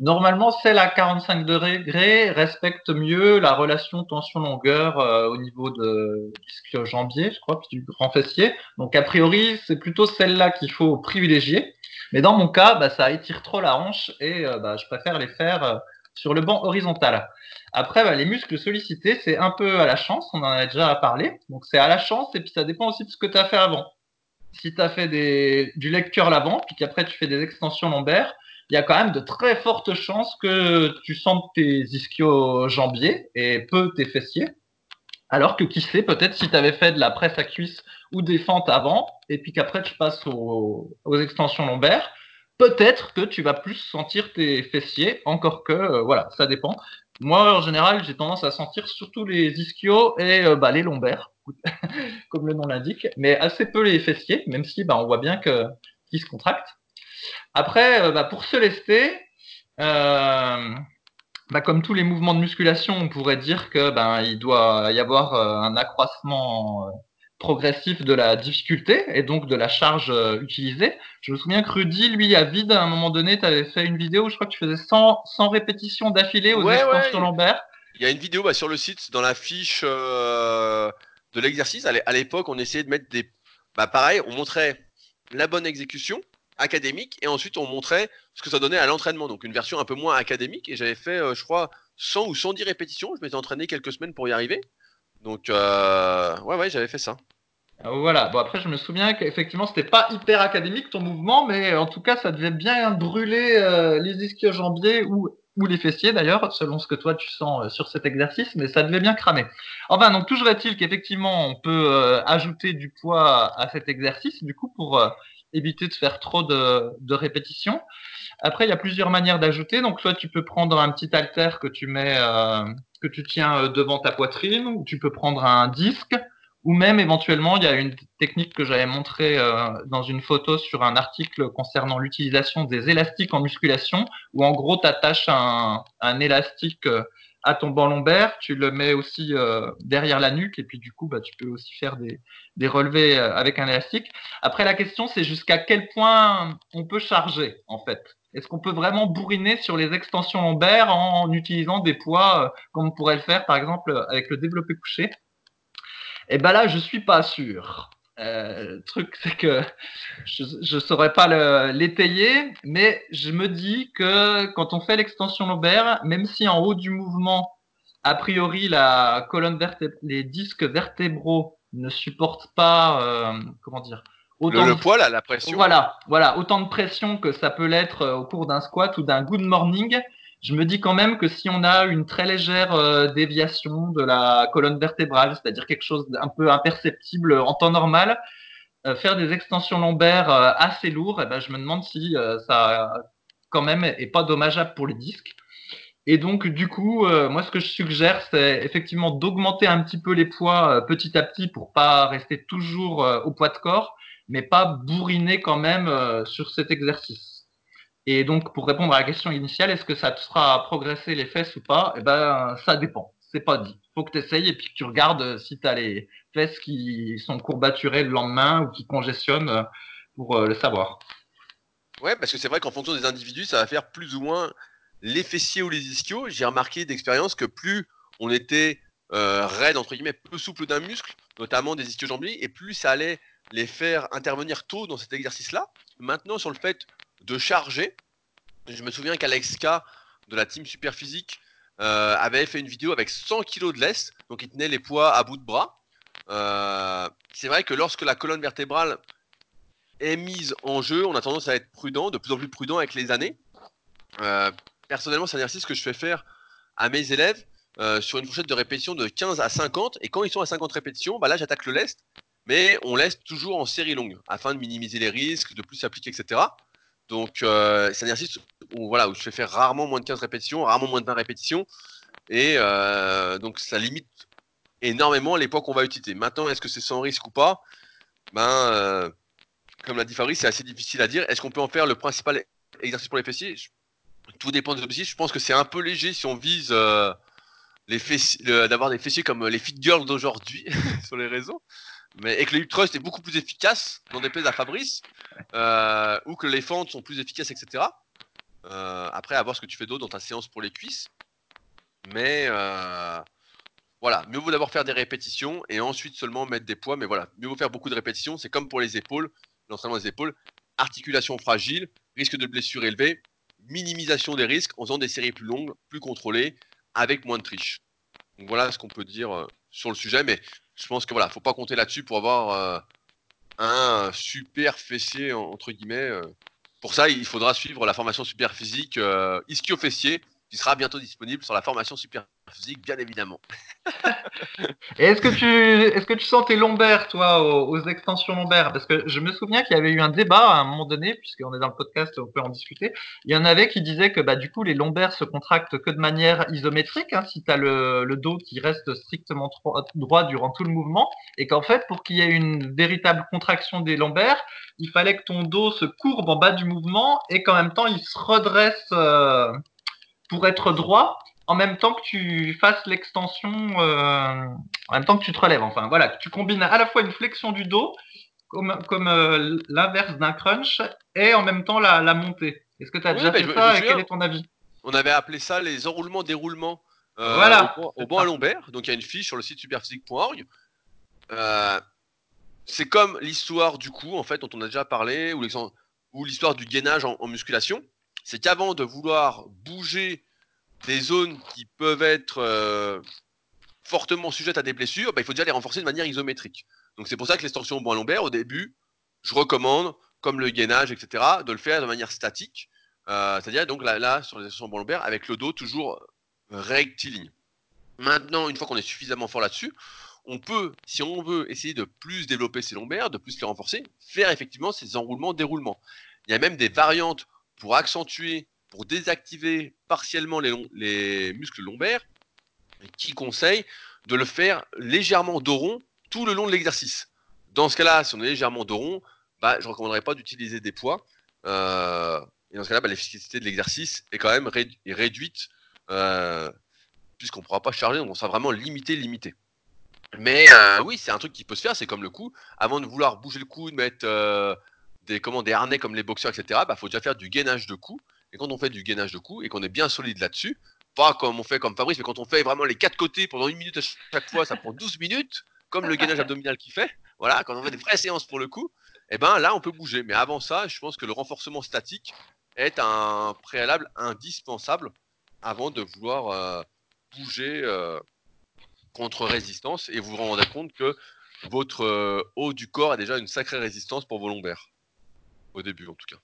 B: Normalement, celle à 45 degrés respecte mieux la relation tension-longueur euh, au niveau de disque jambier, je crois, puis du grand fessier. Donc, a priori, c'est plutôt celle-là qu'il faut privilégier. Mais dans mon cas, bah, ça étire trop la hanche et euh, bah, je préfère les faire euh, sur le banc horizontal. Après, bah, les muscles sollicités, c'est un peu à la chance, on en a déjà parlé. Donc, c'est à la chance et puis ça dépend aussi de ce que tu as fait avant. Si tu as fait du lecture l'avant, puis qu'après tu fais des extensions lombaires, il y a quand même de très fortes chances que tu sentes tes ischio-jambiers et peu tes fessiers. Alors que qui sait, peut-être si tu avais fait de la presse à cuisse ou des fentes avant, et puis qu'après tu passes aux, extensions lombaires, peut-être que tu vas plus sentir tes fessiers, encore que, euh, voilà, ça dépend. Moi, en général, j'ai tendance à sentir surtout les ischios et euh, bah, les lombaires, comme le nom l'indique, mais assez peu les fessiers, même si bah, on voit bien qu'ils se contractent. Après, euh, bah, pour se lester, bah, comme tous les mouvements de musculation, on pourrait dire que ben, doit y avoir un accroissement progressif de la difficulté et donc de la charge utilisée. Je me souviens que Rudy, lui, à vide, à un moment donné, tu avais fait une vidéo où je crois que tu faisais 100, répétitions d'affilée aux extensions lombaires.
A: Il y a une vidéo bah, sur le site, dans la fiche de l'exercice. À l'époque, on essayait de mettre des. Bah, pareil, on montrait la bonne exécution, académique et ensuite on montrait ce que ça donnait à l'entraînement, donc une version un peu moins académique et j'avais fait euh, je crois 100 ou 110 répétitions, je m'étais entraîné quelques semaines pour y arriver. Donc euh, ouais ouais j'avais fait ça.
B: Ah, voilà, bon après je me souviens qu'effectivement c'était pas hyper académique ton mouvement, mais en tout cas ça devait bien brûler euh, les ischio-jambiers ou, ou les fessiers d'ailleurs, selon ce que toi tu sens sur cet exercice, mais ça devait bien cramer. Enfin donc toujours est-il qu'effectivement on peut ajouter du poids à cet exercice du coup pour éviter de faire trop de, répétitions? Après, il y a plusieurs manières d'ajouter. Donc, soit tu peux prendre un petit halter que tu mets, euh, que tu tiens euh, devant ta poitrine, ou tu peux prendre un disque, ou même éventuellement, il y a une technique que j'avais montrée euh, dans une photo sur un article concernant l'utilisation des élastiques en musculation, où en gros, tu attaches un, élastique à ton banc lombaire, tu le mets aussi euh, derrière la nuque et puis du coup, bah, tu peux aussi faire des, relevés euh, avec un élastique. Après, la question, c'est jusqu'à quel point on peut charger en fait. Est-ce qu'on peut vraiment bourriner sur les extensions lombaires en utilisant des poids euh, comme on pourrait le faire par exemple avec le développé couché? Eh ben là, je suis pas sûr. Euh, le truc, c'est que je ne saurais pas l'étayer, mais je me dis que quand on fait l'extension lombaire, même si en haut du mouvement, a priori, les disques vertébraux ne supportent pas, euh, comment dire,
A: autant le, poids, la pression.
B: Voilà, voilà, autant de pression que ça peut l'être euh, au cours d'un squat ou d'un good morning je me dis quand même que si on a une très légère euh, déviation de la colonne vertébrale, c'est-à-dire quelque chose d'un peu imperceptible en temps normal, euh, faire des extensions lombaires euh, assez lourdes, eh ben, je me demande si ça quand même est pas dommageable pour les disques. Et donc, du coup, moi, ce que je suggère, c'est effectivement d'augmenter un petit peu les poids petit à petit pour pas rester toujours au poids de corps, mais pas bourriner quand même sur cet exercice. Et donc, pour répondre à la question initiale, est-ce que ça te fera progresser les fesses ou pas? Eh ben, ça dépend. C'est pas dit. Faut que tu essayes et puis que tu regardes euh, si tu as les fesses qui sont courbaturées le lendemain ou qui congestionnent euh, pour euh, le savoir.
A: Ouais, parce que c'est vrai qu'en fonction des individus, ça va faire plus ou moins les fessiers ou les ischios. J'ai remarqué d'expérience que plus on était raide, entre guillemets, peu souple d'un muscle, notamment des ischio-jambiers, et plus ça allait les faire intervenir tôt dans cet exercice-là. Maintenant, sur le fait de charger. Je me souviens qu'Alex K de la team Super Physique euh, avait fait une vidéo avec 100 kg de laisse, donc il tenait les poids à bout de bras. Euh, c'est vrai que lorsque la colonne vertébrale est mise en jeu, on a tendance à être prudent, de plus en plus prudent avec les années. Euh, personnellement, c'est un exercice que je fais faire à mes élèves sur une fourchette de répétition de 15 à 50. Et quand ils sont à 50 répétitions, bah là j'attaque le lest, mais on laisse toujours en série longue afin de minimiser les risques, de plus s'appliquer, etc. Donc, euh, c'est un exercice où, voilà, où je fais faire rarement moins de 15 répétitions, rarement moins de 20 répétitions. Et euh, donc, ça limite énormément les poids qu'on va utiliser. Maintenant, est-ce que c'est sans risque ou pas? Ben, euh, comme l'a dit Fabrice, c'est assez difficile à dire. Est-ce qu'on peut en faire le principal exercice pour les fessiers? Tout dépend des objectifs. Je pense que c'est un peu léger si on vise les d'avoir des fessiers comme les fit girls d'aujourd'hui sur les réseaux mais, et que le hip thrust est beaucoup plus efficace, dans des à Fabrice, euh, ou que les fentes sont plus efficaces, etc. Euh, après, à voir ce que tu fais d'autre dans ta séance pour les cuisses. Mais euh, voilà, mieux vaut d'abord faire des répétitions et ensuite seulement mettre des poids. Mais voilà, mieux vaut faire beaucoup de répétitions. C'est comme pour les épaules, l'entraînement des épaules. Articulation fragile, risque de blessure élevé, minimisation des risques en faisant des séries plus longues, plus contrôlées, avec moins de triche. Voilà ce qu'on peut dire sur le sujet. Mais je pense que voilà, faut pas compter là-dessus pour avoir euh, un super fessier entre guillemets. Euh. Pour ça, il faudra suivre la formation super physique euh, ischio-fessier qui sera bientôt disponible sur la formation super physique, bien évidemment.
B: est-ce que tu est-ce que tu sens tes lombaires, toi, aux, extensions lombaires? Parce que je me souviens qu'il y avait eu un débat à un moment donné, puisqu'on est dans le podcast, on peut en discuter. Il y en avait qui disaient que bah, du coup, les lombaires se contractent que de manière isométrique, hein, si tu as le, dos qui reste strictement droit durant tout le mouvement, et qu'en fait, pour qu'il y ait une véritable contraction des lombaires, il fallait que ton dos se courbe en bas du mouvement et qu'en même temps, il se redresse. Euh, pour être droit en même temps que tu fasses l'extension, euh, en même temps que tu te relèves. Enfin, voilà, tu combines à la fois une flexion du dos, comme, comme euh, l'inverse d'un crunch, et en même temps la, montée. Est-ce que tu as déjà fait ça et quel est ton avis?
A: On avait appelé ça les enroulements-déroulements euh, voilà, au, banc à lombaire. Donc il y a une fiche sur le site superphysique.org. c'est comme l'histoire du cou, en fait, dont on a déjà parlé, ou l'histoire du gainage en musculation c'est qu'avant de vouloir bouger des zones qui peuvent être euh, fortement sujettes à des blessures, bah, il faut déjà les renforcer de manière isométrique. Donc c'est pour ça que l'extension au banc lombaire, au début, je recommande, comme le gainage, etc., de le faire de manière statique. Euh, c'est-à-dire donc là, sur les extensions au banc lombaire, avec le dos toujours rectiligne. Maintenant, une fois qu'on est suffisamment fort là-dessus, on peut, si on veut essayer de plus développer ses lombaires, de plus les renforcer, faire effectivement ces enroulements-déroulements. Il y a même des variantes pour accentuer, pour désactiver partiellement les, muscles lombaires, qui conseille de le faire légèrement dos rond tout le long de l'exercice. Dans ce cas-là, si on est légèrement dos rond, bah, je ne recommanderais pas d'utiliser des poids. Euh, et dans ce cas-là, bah, l'efficacité de l'exercice est quand même réduite euh, puisqu'on ne pourra pas charger, donc on sera vraiment limité, limité. Mais euh, oui, c'est un truc qui peut se faire, c'est comme le coup. Avant de vouloir bouger le cou, de mettre des, comment, des harnais comme les boxeurs, etc., bah, faut déjà faire du gainage de cou. Et quand on fait du gainage de cou et qu'on est bien solide là-dessus, pas comme on fait comme Fabrice, mais quand on fait vraiment les quatre côtés pendant une minute à chaque fois, ça prend 12 minutes, comme le gainage abdominal qui fait. Voilà, quand on fait des vraies séances pour le coup, eh ben là on peut bouger. Mais avant ça, je pense que le renforcement statique est un préalable indispensable avant de vouloir euh, bouger contre résistance et vous vous rendez compte que votre euh, haut du corps a déjà une sacrée résistance pour vos lombaires. Au début, en tout cas.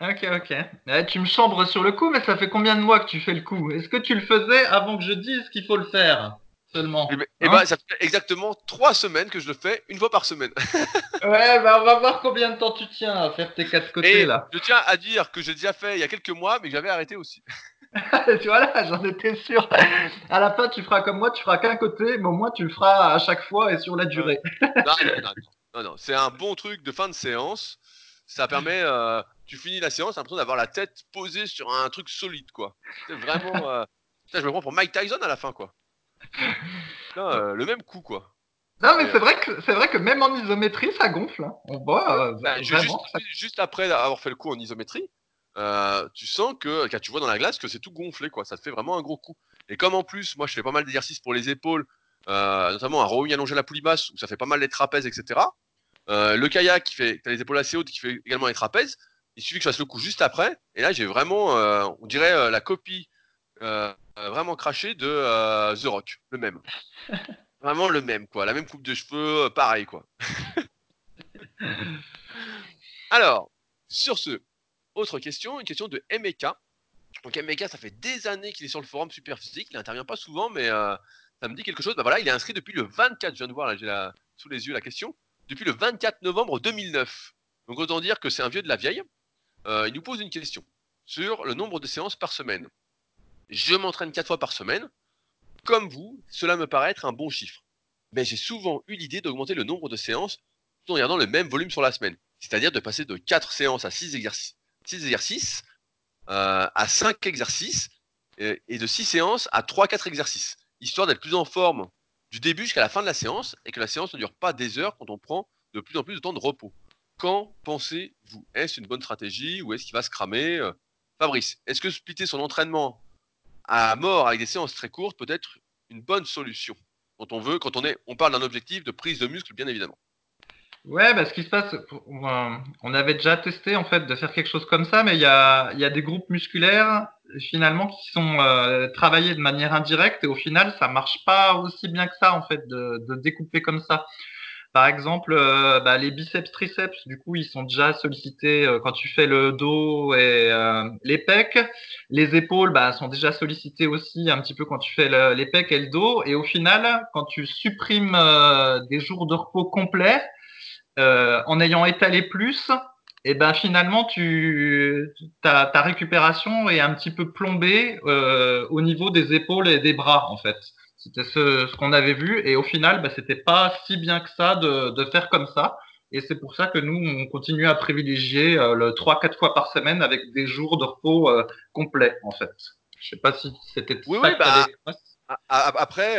B: Ok, ok. Eh, tu me chambres sur le coup, mais ça fait combien de mois que tu fais le coup? Est-ce que tu le faisais avant que je dise qu'il faut le faire seulement?
A: Eh ben, eh ben, hein ça fait exactement trois semaines que je le fais, une fois par semaine.
B: ouais, bah on va voir combien de temps tu tiens à faire tes quatre côtés là.
A: Je tiens à dire que j'ai déjà fait il y a quelques mois, mais que j'avais arrêté aussi.
B: tu vois là, j'en étais sûr. À la fin, tu feras comme moi, tu feras qu'un côté, mais au moins tu le feras à chaque fois et sur la durée.
A: non, non, c'est un bon truc de fin de séance. Ça permet, euh, tu finis la séance, t'as l'impression d'avoir la tête posée sur un truc solide, quoi. C'est vraiment. Euh, je me prends pour Mike Tyson à la fin, quoi. Euh, le même coup, quoi.
B: Non, mais c'est vrai que c'est vrai que même en isométrie, ça gonfle. Hein. On voit.
A: Bah, juste, juste, après avoir fait le coup en isométrie, euh, tu sens que quand tu vois dans la glace que c'est tout gonflé quoi, ça te fait vraiment un gros coup. Et comme en plus, moi je fais pas mal d'exercices pour les épaules, euh, notamment un rowing allongé à la poulie basse où ça fait pas mal les trapèzes, etc. Euh, le kayak qui fait, as les épaules assez hautes, qui fait également les trapèzes. Il suffit que je fasse le coup juste après, et là j'ai vraiment, on dirait la copie vraiment crachée de The Rock, le même. vraiment le même quoi, la même coupe de cheveux, pareil quoi. Alors, sur ce, autre question, une question de Emeka. Donc Emeka, ça fait des années qu'il est sur le forum super physique, il n'intervient pas souvent, mais euh, ça me dit quelque chose. Bah voilà, il est inscrit depuis le 24, je viens de voir, là j'ai la, sous les yeux la question, depuis le 24 novembre 2009. Donc autant dire que c'est un vieux de la vieille. Euh, il nous pose une question sur le nombre de séances par semaine. Je m'entraîne 4 fois par semaine. Comme vous, cela me paraît être un bon chiffre. Mais j'ai souvent eu l'idée d'augmenter le nombre de séances tout en gardant le même volume sur la semaine. C'est-à-dire de passer de 4 séances à 6 exercices 6 exercices euh, à 5 exercices et, de 6 séances à 3-4 exercices, histoire d'être plus en forme du début jusqu'à la fin de la séance et que la séance ne dure pas des heures quand on prend de plus en plus de temps de repos. Quand pensez-vous? Est-ce une bonne stratégie ou est-ce qu'il va se cramer? Euh, Fabrice, est-ce que splitter son entraînement à mort avec des séances très courtes peut être une bonne solution? Quand on veut, quand on est, on parle d'un objectif de prise de muscle, bien évidemment.
B: Ouais, bah, ce qui se passe, on avait déjà testé en fait de faire quelque chose comme ça, mais il y a, y a des groupes musculaires finalement qui sont euh, travaillés de manière indirecte et au final ça marche pas aussi bien que ça en fait de, de découper comme ça. Par exemple, euh, bah, les biceps triceps, du coup, ils sont déjà sollicités euh, quand tu fais le dos et les pecs. Les épaules, bah, sont déjà sollicitées aussi un petit peu quand tu fais les pecs et le dos. Et au final, quand tu supprimes des jours de repos complets, euh, en ayant étalé plus, et eh ben finalement tu ta, ta récupération est un petit peu plombée euh, au niveau des épaules et des bras en fait. C'était ce, ce qu'on avait vu et au final, bah, c'était pas si bien que ça de, de faire comme ça. Et c'est pour ça que nous, on continue à privilégier euh, le 3-4 fois par semaine avec des jours de repos euh, complets, en fait. Je sais pas si c'était
A: oui, oui, bah, Après,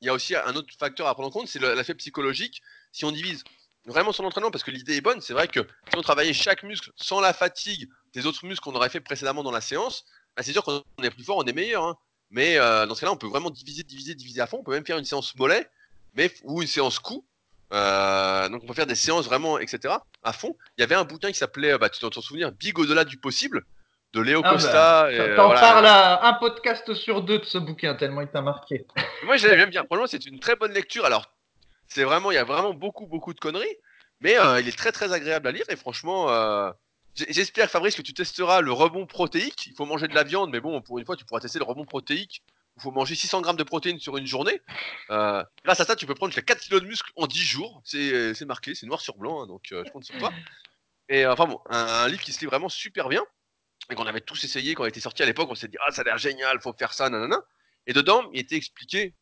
A: il y a aussi un autre facteur à prendre en compte, c'est l'effet psychologique. Si on divise vraiment son entraînement parce que l'idée est bonne. C'est vrai que si on travaillait chaque muscle sans la fatigue des autres muscles qu'on aurait fait précédemment dans la séance, bah, c'est sûr qu'on est plus fort, on est meilleur. Hein. Mais euh, dans ce cas-là, on peut vraiment diviser, diviser, diviser à fond. On peut même faire une séance mollet, mais ou une séance cou. Euh, donc on peut faire des séances vraiment, etc. à fond. Il y avait un bouquin qui s'appelait, bah, tu t'en souvenir, Big au-delà du possible de Léo ah Costa.
B: Bah, T'en parles à un podcast sur deux de ce bouquin, tellement il t'a marqué.
A: Moi, j'aime bien. Franchement, c'est une très bonne lecture. Alors, c'est vraiment, il y a vraiment beaucoup, beaucoup de conneries, mais euh, il est très, très agréable à lire et franchement, euh, j'espère Fabrice que tu testeras le rebond protéique. Il faut manger de la viande, mais bon, pour une fois, tu pourras tester le rebond protéique. Il faut manger 600 grammes de protéines sur une journée. Euh, grâce à ça, tu peux prendre jusqu'à 4 kg de muscle en 10 jours. C'est marqué, c'est noir sur blanc, hein, donc je compte sur toi. Et enfin bon, un, livre qui se lit vraiment super bien et qu'on avait tous essayé quand il était sorti à l'époque. On s'est dit, ah, ça a l'air génial, faut faire ça, nanana. Et dedans, il était expliqué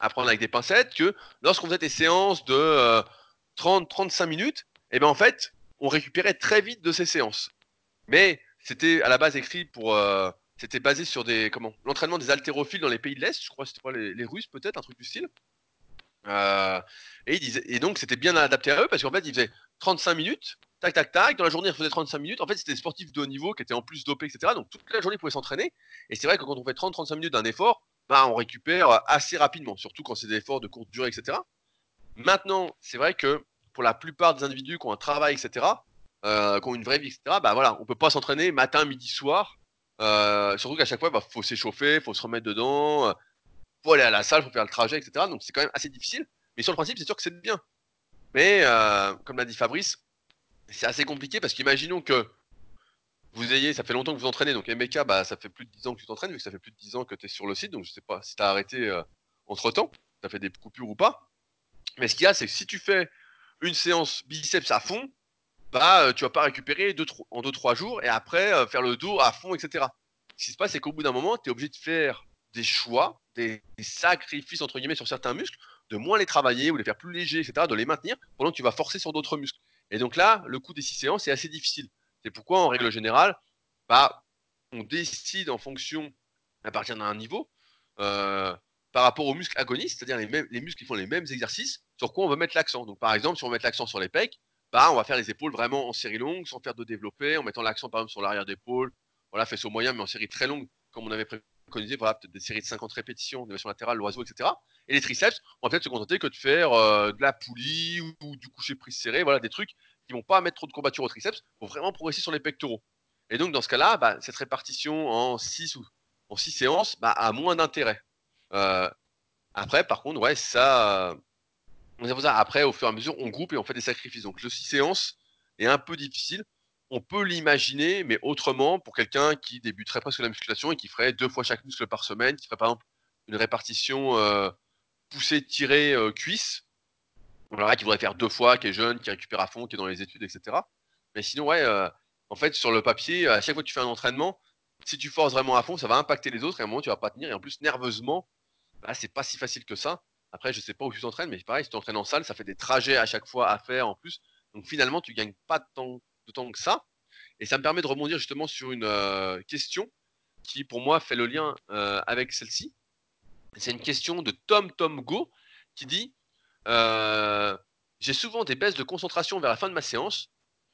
A: à prendre avec des pincettes que lorsqu'on faisait des séances de 30-35 euh, minutes, et eh bien en fait, on récupérait très vite de ces séances. Mais c'était à la base écrit pour, euh, c'était basé sur des comment l'entraînement des haltérophiles dans les pays de l'Est, je crois c'était pas les, les Russes peut-être, un truc du style. Euh, et, ils disaient- et donc c'était bien adapté à eux parce qu'en fait ils faisaient 35 minutes, tac tac tac, dans la journée ils faisaient 35 minutes. En fait c'était des sportifs de haut niveau qui étaient en plus dopés, etc. Donc toute la journée ils pouvaient s'entraîner. Et c'est vrai que quand on fait 30-35 minutes d'un effort, bah, on récupère assez rapidement, surtout quand c'est des efforts de courte durée, etc. Maintenant, c'est vrai que pour la plupart des individus qui ont un travail, etc., euh, qui ont une vraie vie, etc., bah voilà, on peut pas s'entraîner matin, midi, soir. Euh, surtout qu'à chaque fois, il bah, faut s'échauffer, faut se remettre dedans, euh, faut aller à la salle, faut faire le trajet, etc. Donc c'est quand même assez difficile. Mais sur le principe, c'est sûr que c'est bien. Mais comme l'a dit Fabrice, c'est assez compliqué parce qu'imaginons que vous ayez, ça fait longtemps que vous entraînez, donc MBK, bah, ça fait plus de 10 ans que tu t'entraînes, vu que ça fait plus de 10 ans que tu es sur le site, donc je sais pas si tu as arrêté entre temps, tu as fait des coupures ou pas. Mais ce qu'il y a, c'est que si tu fais une séance biceps à fond, bah, euh, tu vas pas récupérer deux, en 2-3 jours et après euh, faire le dos à fond, etc. Ce qui se passe, c'est qu'au bout d'un moment, tu es obligé de faire des choix, des, des, sacrifices entre guillemets sur certains muscles, de moins les travailler ou les faire plus légers, etc., de les maintenir pendant que tu vas forcer sur d'autres muscles. Et donc là, le coût des 6 séances est assez difficile. C'est pourquoi, en règle générale, bah, on décide en fonction, à partir d'un niveau, euh, par rapport aux muscles agonistes, c'est-à-dire les, muscles qui font les mêmes exercices, sur quoi on va mettre l'accent. Donc par exemple, si on met l'accent sur les pecs, bah, on va faire les épaules vraiment en série longue, sans faire de développé, en mettant l'accent par exemple sur l'arrière d'épaule, voilà, fait au moyen, mais en série très longue, comme on avait préconisé, voilà, peut-être des séries de 50 répétitions, des latérale, l'oiseau, etc. Et les triceps, on va peut-être se contenter que de faire euh, de la poulie ou, du coucher prise serré, voilà, des trucs qui vont pas mettre trop de courbature au triceps pour vraiment progresser sur les pectoraux. Et donc dans ce cas-là, bah, cette répartition en 6 ou en 6 séances bah, a moins d'intérêt. Euh, après, par contre, ouais, ça, ça. Après, au fur et à mesure, on groupe et on fait des sacrifices. Donc le 6 séances est un peu difficile. On peut l'imaginer, mais autrement, pour quelqu'un qui débuterait presque la musculation et qui ferait deux fois chaque muscle par semaine, qui ferait par exemple une répartition euh, poussée, tirée, euh, cuisse, voilà, qui voudrait faire deux fois, qui est jeune, qui récupère à fond, qui est dans les études, etc. Mais sinon, ouais, euh, en fait, sur le papier, à chaque fois que tu fais un entraînement, si tu forces vraiment à fond, ça va impacter les autres et à un moment, tu vas pas tenir. Et en plus, nerveusement, bah, c'est pas si facile que ça. Après, je sais pas où tu t'entraînes, mais pareil, si tu t'entraînes en salle, ça fait des trajets à chaque fois à faire en plus. Donc finalement, tu gagnes pas temps, de temps que ça. Et ça me permet de rebondir justement sur une euh, question qui, pour moi, fait le lien euh, avec celle-ci. C'est une question de Tom Tom Go qui dit euh, J'ai souvent des baisses de concentration vers la fin de ma séance.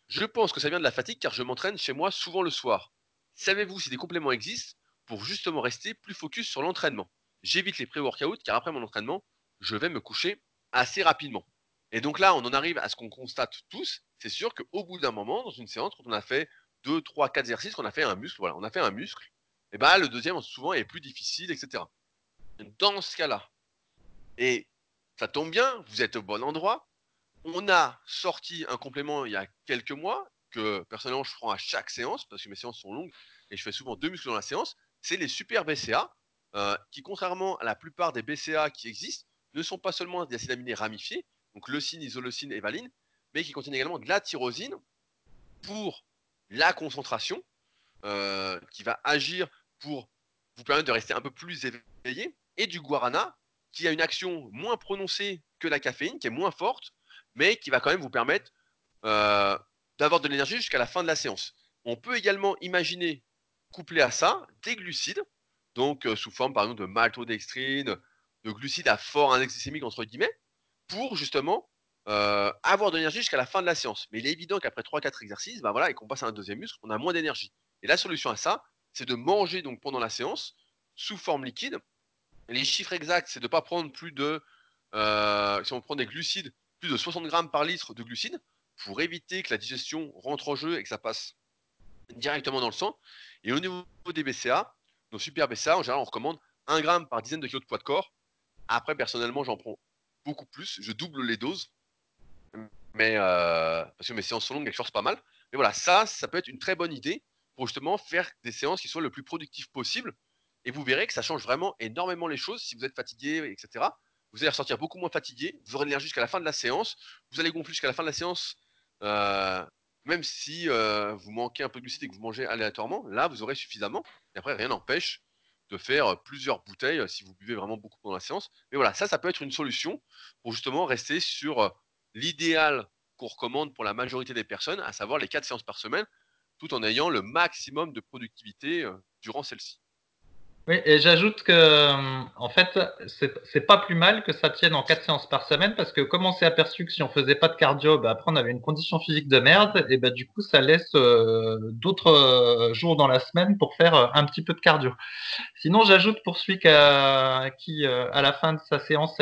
A: Je pense que ça vient de la fatigue car je m'entraîne chez moi souvent le soir. Savez-vous si des compléments existent pour justement rester plus focus sur l'entraînement? J'évite les pré-workouts car après mon entraînement, je vais me coucher assez rapidement. Et donc là, on en arrive à ce qu'on constate tous. C'est sûr qu'au bout d'un moment, dans une séance, quand on a fait 2, 3, 4 exercices, qu'on a fait un muscle, voilà, on a fait un muscle, et ben le deuxième, souvent, est plus difficile, etc. Dans ce cas-là, et ça tombe bien, vous êtes au bon endroit, on a sorti un complément il y a quelques mois, que personnellement je prends à chaque séance, parce que mes séances sont longues, et je fais souvent deux muscles dans la séance, c'est les super BCA, euh, qui contrairement à la plupart des BCA qui existent, ne sont pas seulement des acides aminés ramifiés, donc leucine, isoleucine et valine, mais qui contiennent également de la tyrosine pour la concentration, euh, qui va agir pour vous permettre de rester un peu plus éveillé, et du guarana, qui a une action moins prononcée que la caféine, qui est moins forte, mais qui va quand même vous permettre euh, d'avoir de l'énergie jusqu'à la fin de la séance. On peut également imaginer, couplé à ça, des glucides, donc sous forme par exemple de maltodextrine, de glucides à fort index glycémique entre guillemets, pour justement avoir de l'énergie jusqu'à la fin de la séance. Mais il est évident qu'après 3-4 exercices, bah voilà, et qu'on passe à un deuxième muscle, on a moins d'énergie. Et la solution à ça, c'est de manger donc pendant la séance sous forme liquide. Les chiffres exacts, c'est de ne pas prendre plus de, si on prend des glucides, plus de 60 grammes par litre de glucides, pour éviter que la digestion rentre en jeu et que ça passe directement dans le sang. Et au niveau des BCA, nos super BCA, en général, on recommande 1 gramme par dizaine de kilos de poids de corps. Après, personnellement, j'en prends beaucoup plus. Je double les doses. Mais euh, parce que mes séances sont longues et je force pas mal. Mais voilà, ça, ça peut être une très bonne idée pour justement faire des séances qui soient le plus productives possible. Et vous verrez que ça change vraiment énormément les choses si vous êtes fatigué, etc. Vous allez ressortir beaucoup moins fatigué. Vous aurez l'énergie jusqu'à la fin de la séance. Vous allez gonfler jusqu'à la fin de la séance. Euh, même si vous manquez un peu de glucides et que vous mangez aléatoirement, là, vous aurez suffisamment. Et après, rien n'empêche de faire plusieurs bouteilles si vous buvez vraiment beaucoup pendant la séance. Mais voilà, ça, ça peut être une solution pour justement rester sur l'idéal qu'on recommande pour la majorité des personnes, à savoir les 4 séances par semaine. tout en ayant le maximum de productivité durant celle-ci.
B: Oui, et j'ajoute que, euh, en fait, c'est pas plus mal que ça tienne en quatre séances par semaine parce que comme on s'est aperçu que si on faisait pas de cardio, bah, après on avait une condition physique de merde, et bah, du coup ça laisse euh, d'autres euh, jours dans la semaine pour faire un petit peu de cardio. Sinon, j'ajoute pour celui qui, qui à la fin de sa séance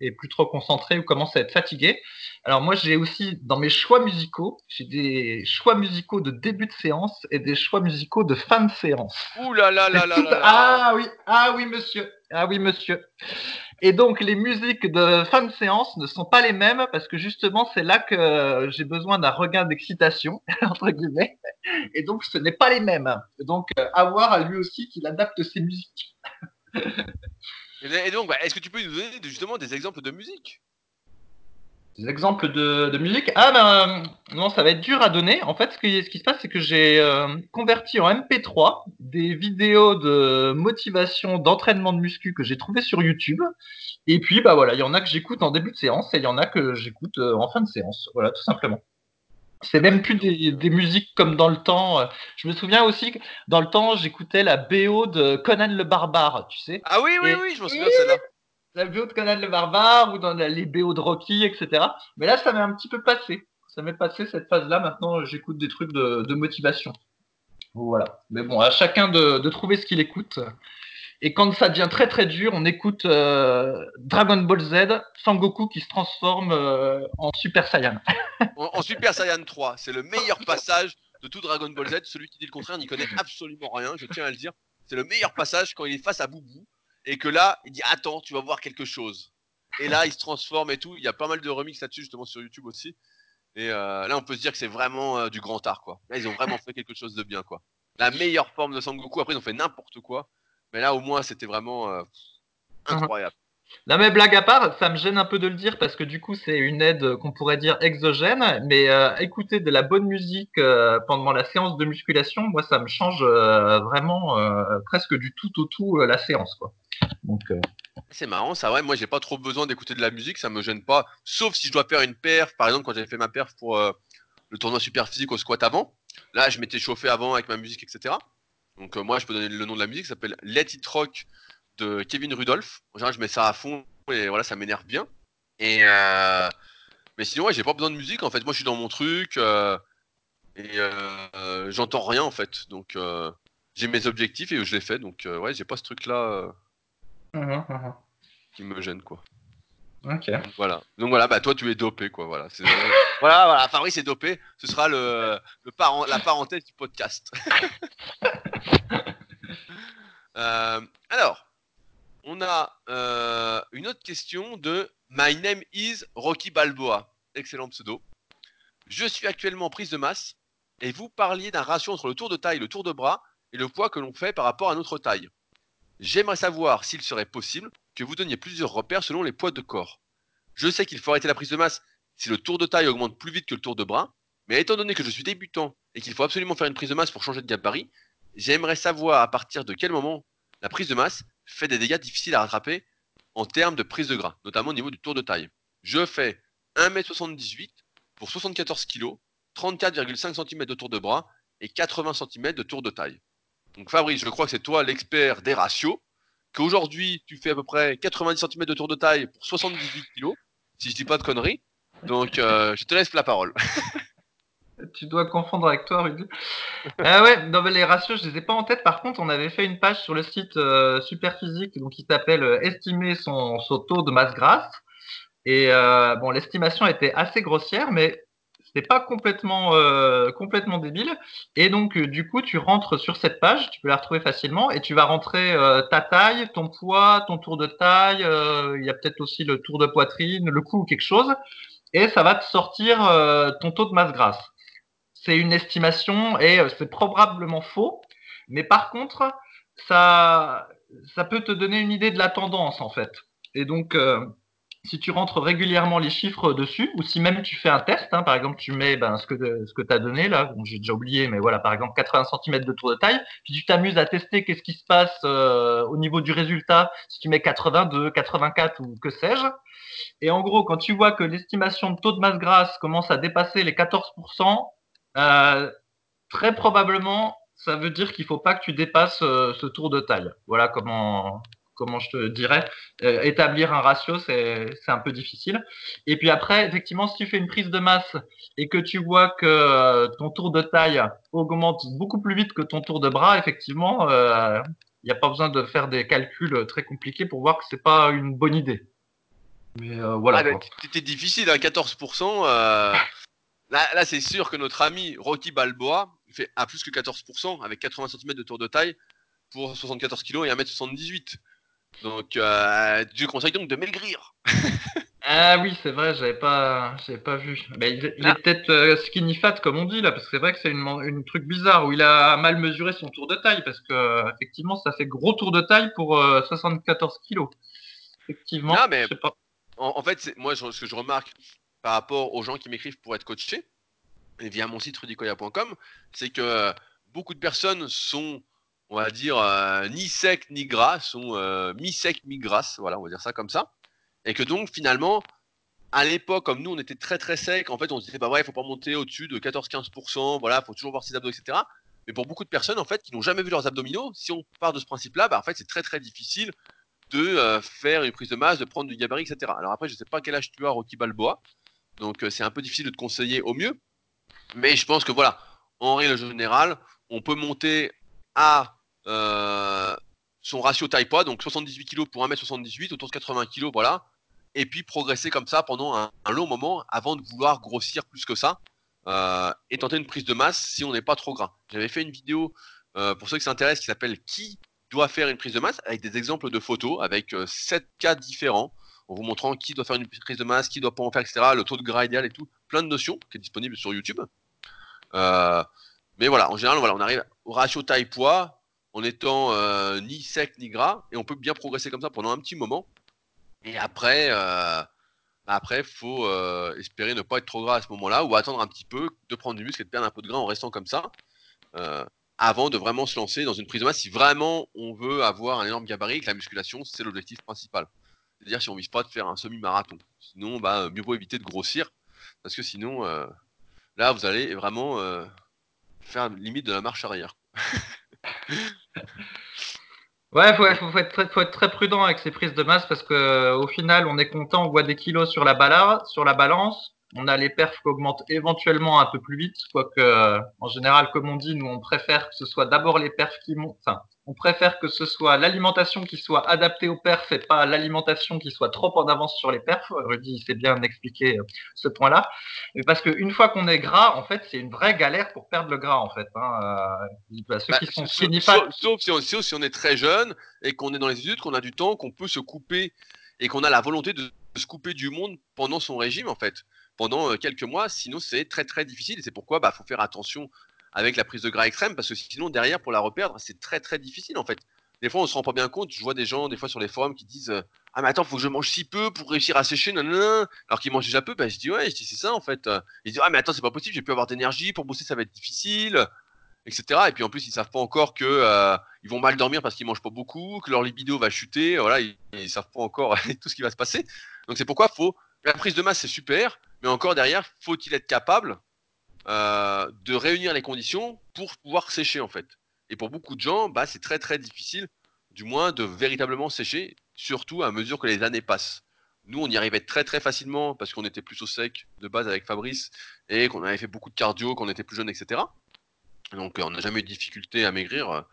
B: est plus trop concentré ou commence à être fatigué. Alors moi, j'ai aussi dans mes choix musicaux, j'ai des choix musicaux de début de séance et des choix musicaux de fin de séance.
A: Ouh là là là là, là, là.
B: Ah oui, ah oui monsieur, ah oui monsieur. Et donc les musiques de fin de séance ne sont pas les mêmes parce que justement c'est là que j'ai besoin d'un regain d'excitation entre guillemets. Et donc ce n'est pas les mêmes. Donc euh, à voir à lui aussi qu'il adapte ses musiques.
A: et donc, bah, est-ce que tu peux nous donner justement des exemples de musique?
B: Des exemples de, musique Ah ben non, ça va être dur à donner. En fait, ce qui, ce qui se passe, c'est que j'ai euh, converti en MP3 des vidéos de motivation, d'entraînement de muscu que j'ai trouvé sur YouTube. Et puis, bah voilà, il y en a que j'écoute en début de séance et il y en a que j'écoute euh, en fin de séance. Voilà, tout simplement. C'est même plus des, des, musiques comme dans le temps. Je me souviens aussi que dans le temps, j'écoutais la BO de Conan le Barbare, tu sais.
A: Ah oui, oui, oui, je me souviens de celle-là
B: la BO de Conan le Barbare ou dans les BO de Rocky, etc. Mais là, ça m'est un petit peu passé. Ça m'est passé cette phase-là. Maintenant, j'écoute des trucs de, motivation. Voilà. Mais bon, à chacun de, trouver ce qu'il écoute. Et quand ça devient très très dur, on écoute euh, Dragon Ball Z, Sangoku qui se transforme euh, en Super Saiyan.
A: en, Super Saiyan 3, c'est le meilleur passage de tout Dragon Ball Z. Celui qui dit le contraire n'y connaît absolument rien, je tiens à le dire. C'est le meilleur passage quand il est face à Boubou et que là, il dit Attends, tu vas voir quelque chose. Et là, il se transforme et tout. Il y a pas mal de remix là-dessus, justement, sur YouTube aussi. Et euh, là, on peut se dire que c'est vraiment euh, du grand art, quoi. Là, ils ont vraiment fait quelque chose de bien, quoi. La meilleure forme de Sangoku. Après, ils ont fait n'importe quoi. Mais là, au moins, c'était vraiment euh, incroyable.
B: Là, mais blague à part, ça me gêne un peu de le dire parce que du coup, c'est une aide qu'on pourrait dire exogène. Mais écouter de la bonne musique pendant la séance de musculation, moi, ça me change vraiment presque du tout au tout la séance, quoi.
A: Euh, c'est marrant, ça, ouais. Moi, j'ai pas trop besoin d'écouter de la musique, ça me gêne pas. Sauf si je dois faire une perf, par exemple, quand j'avais fait ma perf pour euh, le tournoi super physique au squat avant. Là, je m'étais chauffé avant avec ma musique, etc. Donc, euh, moi, je peux donner le nom de la musique, ça s'appelle Let It Rock de Kevin Rudolph. En général, je mets ça à fond et voilà, ça m'énerve bien. Et mais sinon, ouais, j'ai pas besoin de musique. En fait, moi, je suis dans mon truc et j'entends rien en fait. Donc, j'ai mes objectifs et je les fais. Donc, ouais, j'ai pas ce truc-là Qui me gêne quoi.
B: Ok.
A: voilà. Donc voilà, bah toi tu es dopé quoi. Voilà. voilà, voilà. Fabrice est dopé. Ce sera le, le parent, la parenthèse du podcast. Euh, alors, on a euh, une autre question de My name is Rocky Balboa. Excellent pseudo. Je suis actuellement prise de masse et vous parliez d'un ratio entre le tour de taille, le tour de bras et le poids que l'on fait par rapport à notre taille. J'aimerais savoir s'il serait possible que vous donniez plusieurs repères selon les poids de corps. Je sais qu'il faut arrêter la prise de masse si le tour de taille augmente plus vite que le tour de bras, mais étant donné que je suis débutant et qu'il faut absolument faire une prise de masse pour changer de gabarit, j'aimerais savoir à partir de quel moment la prise de masse fait des dégâts difficiles à rattraper en termes de prise de gras, notamment au niveau du tour de taille. Je fais 1m78 pour 74 kg, 34,5 cm de tour de bras et 80 cm de tour de taille. Donc Fabrice, je crois que c'est toi l'expert des ratios, qu'aujourd'hui tu fais à peu près 90 cm de tour de taille pour 78 kg, si je dis pas de conneries. Donc euh, je te laisse la parole.
B: tu dois confondre avec toi, Rudy. ah ouais, non, les ratios, je les ai pas en tête. Par contre, on avait fait une page sur le site euh, Superphysique, donc qui s'appelle Estimer son, son, taux de masse grasse. Et bon, l'estimation était assez grossière, mais c'est pas complètement euh, complètement débile. Et donc euh, du coup, tu rentres sur cette page, tu peux la retrouver facilement et tu vas rentrer euh, ta taille, ton poids, ton tour de taille. Il y a peut-être aussi le tour de poitrine, le cou ou quelque chose, et ça va te sortir ton taux de masse grasse. C'est une estimation et c'est probablement faux, mais par contre, ça ça peut te donner une idée de la tendance en fait. Et donc si tu rentres régulièrement les chiffres dessus, ou si même tu fais un test, hein, par exemple tu mets ben, ce que, ce que tu as donné là, j'ai déjà oublié, mais voilà, par exemple 80 cm de tour de taille, puis tu t'amuses à tester qu'est-ce qui se passe euh, au niveau du résultat, si tu mets 82, 84 ou que sais-je. Et en gros, quand tu vois que l'estimation de taux de masse grasse commence à dépasser les 14%, euh, Très probablement, ça veut dire qu'il faut pas que tu dépasses ce tour de taille. Voilà comment comment je te dirais, euh, établir un ratio, c'est un peu difficile. Et puis après, effectivement, si tu fais une prise de masse et que tu vois que euh, ton tour de taille augmente beaucoup plus vite que ton tour de bras, effectivement, il euh, n'y a pas besoin de faire des calculs très compliqués pour voir que c'est pas une bonne idée.
A: Mais voilà. Ah, C'était difficile, à hein, 14%. Là, là c'est sûr que notre ami Rocky Balboa fait à plus que 14% avec 80 cm de tour de taille pour 74 kg et 1m78. Donc, euh, je conseille donc de maigrir.
B: ah oui, c'est vrai, j'avais pas, j'avais pas vu. Mais il, est ah. peut-être euh, skinny fat comme on dit là, parce que c'est vrai que c'est une, une, truc bizarre où il a mal mesuré son tour de taille, parce que effectivement, ça fait gros tour de taille pour 74 euh, kilos. Effectivement.
A: Non, mais pas. En, fait, moi, ce que je remarque par rapport aux gens qui m'écrivent pour être coachés, et via mon site rudicoya.com, c'est que beaucoup de personnes sont on va dire, euh, ni sec ni gras, sont euh, mi-sec, mi-grasse, voilà, on va dire ça comme ça. Et que donc, finalement, à l'époque, comme nous, on était très très sec, en fait, on se disait, bah ouais, il faut pas monter au-dessus de 14-15%, voilà, il faut toujours voir ses abdos, etc. Mais pour beaucoup de personnes, en fait, qui n'ont jamais vu leurs abdominaux, si on part de ce principe-là, bah, en fait, c'est très très difficile de euh, faire une prise de masse, de prendre du gabarit, etc. Alors après, je sais pas quel âge tu as, Rocky Balboa, donc c'est un peu difficile de te conseiller au mieux. Mais je pense que voilà, en règle générale, on peut monter à son ratio taille poids, donc 78 kg pour 1m78, autour de 80 kg, voilà. Et puis progresser comme ça pendant un, long moment avant de vouloir grossir plus que ça euh, et tenter une prise de masse si on n'est pas trop gras. J'avais fait une vidéo euh, pour ceux qui s'intéressent qui s'appelle Qui doit faire une prise de masse? avec des exemples de photos avec 7 cas différents en vous montrant qui doit faire une prise de masse, qui doit pas en faire, etc. Le taux de gras idéal et tout, plein de notions qui est disponible sur YouTube. mais voilà, en général, voilà, on arrive au ratio taille-poids en étant euh, ni sec ni gras, et on peut bien progresser comme ça pendant un petit moment. Et après, euh, après, faut euh, espérer ne pas être trop gras à ce moment-là, ou attendre un petit peu de prendre du muscle et de perdre un peu de gras en restant comme ça, avant de vraiment se lancer dans une prise de masse. Si vraiment on veut avoir un énorme gabarit, que la musculation c'est l'objectif principal. C'est-à-dire si on vise pas de faire un semi-marathon. Sinon, bah, mieux vaut éviter de grossir, parce que sinon, là, vous allez vraiment faire limite de la marche arrière.
B: Ouais, faut, être très, prudent avec ces prises de masse parce que au final, on est content, on voit des kilos sur la balance, on a les perfs qui augmentent éventuellement un peu plus vite, quoique euh, en général, comme on dit, nous on préfère que ce soit d'abord les perfs qui montent. Enfin, on préfère que ce soit l'alimentation qui soit adaptée aux perfs et pas l'alimentation qui soit trop en avance sur les perfs. Rudy s'est bien expliqué euh, ce point-là. Mais parce qu'une fois qu'on est gras, en fait, c'est une vraie galère pour perdre le gras, en fait. Hein. Euh,
A: bah, ceux qui sont sauf, sauf, si on, si on est très jeune et qu'on est dans les études, qu'on a du temps, qu'on peut se couper et qu'on a la volonté de se couper du monde pendant son régime, en fait pendant quelques mois. Sinon, c'est très très difficile. C'est pourquoi il bah, faut faire attention avec la prise de gras extrême parce que sinon, derrière, pour la reperdre, c'est très très difficile en fait. Des fois, on se rend pas bien compte. Je vois des gens, des fois, sur les forums qui disent Ah, mais attends, faut que je mange si peu pour réussir à sécher, non, alors qu'ils mangent déjà peu. Bah, je dis Ouais, c'est ça en fait. Ils disent Ah, mais attends, c'est pas possible, j'ai pu avoir d'énergie, pour bosser, ça va être difficile, etc. Et puis en plus, ils savent pas encore que ils vont mal dormir parce qu'ils mangent pas beaucoup, que leur libido va chuter. Voilà, ils, ils savent pas encore tout ce qui va se passer. Donc, c'est pourquoi faut. La prise de masse, c'est super, mais encore derrière, faut-il être capable euh, de réunir les conditions pour pouvoir sécher en fait? Et pour beaucoup de gens, bah, c'est très très difficile, du moins de véritablement sécher, surtout à mesure que les années passent. Nous, on y arrivait très très facilement parce qu'on était plus au sec de base avec Fabrice et qu'on avait fait beaucoup de cardio, qu'on était plus jeune, etc. Donc on n'a jamais eu de difficulté à maigrir.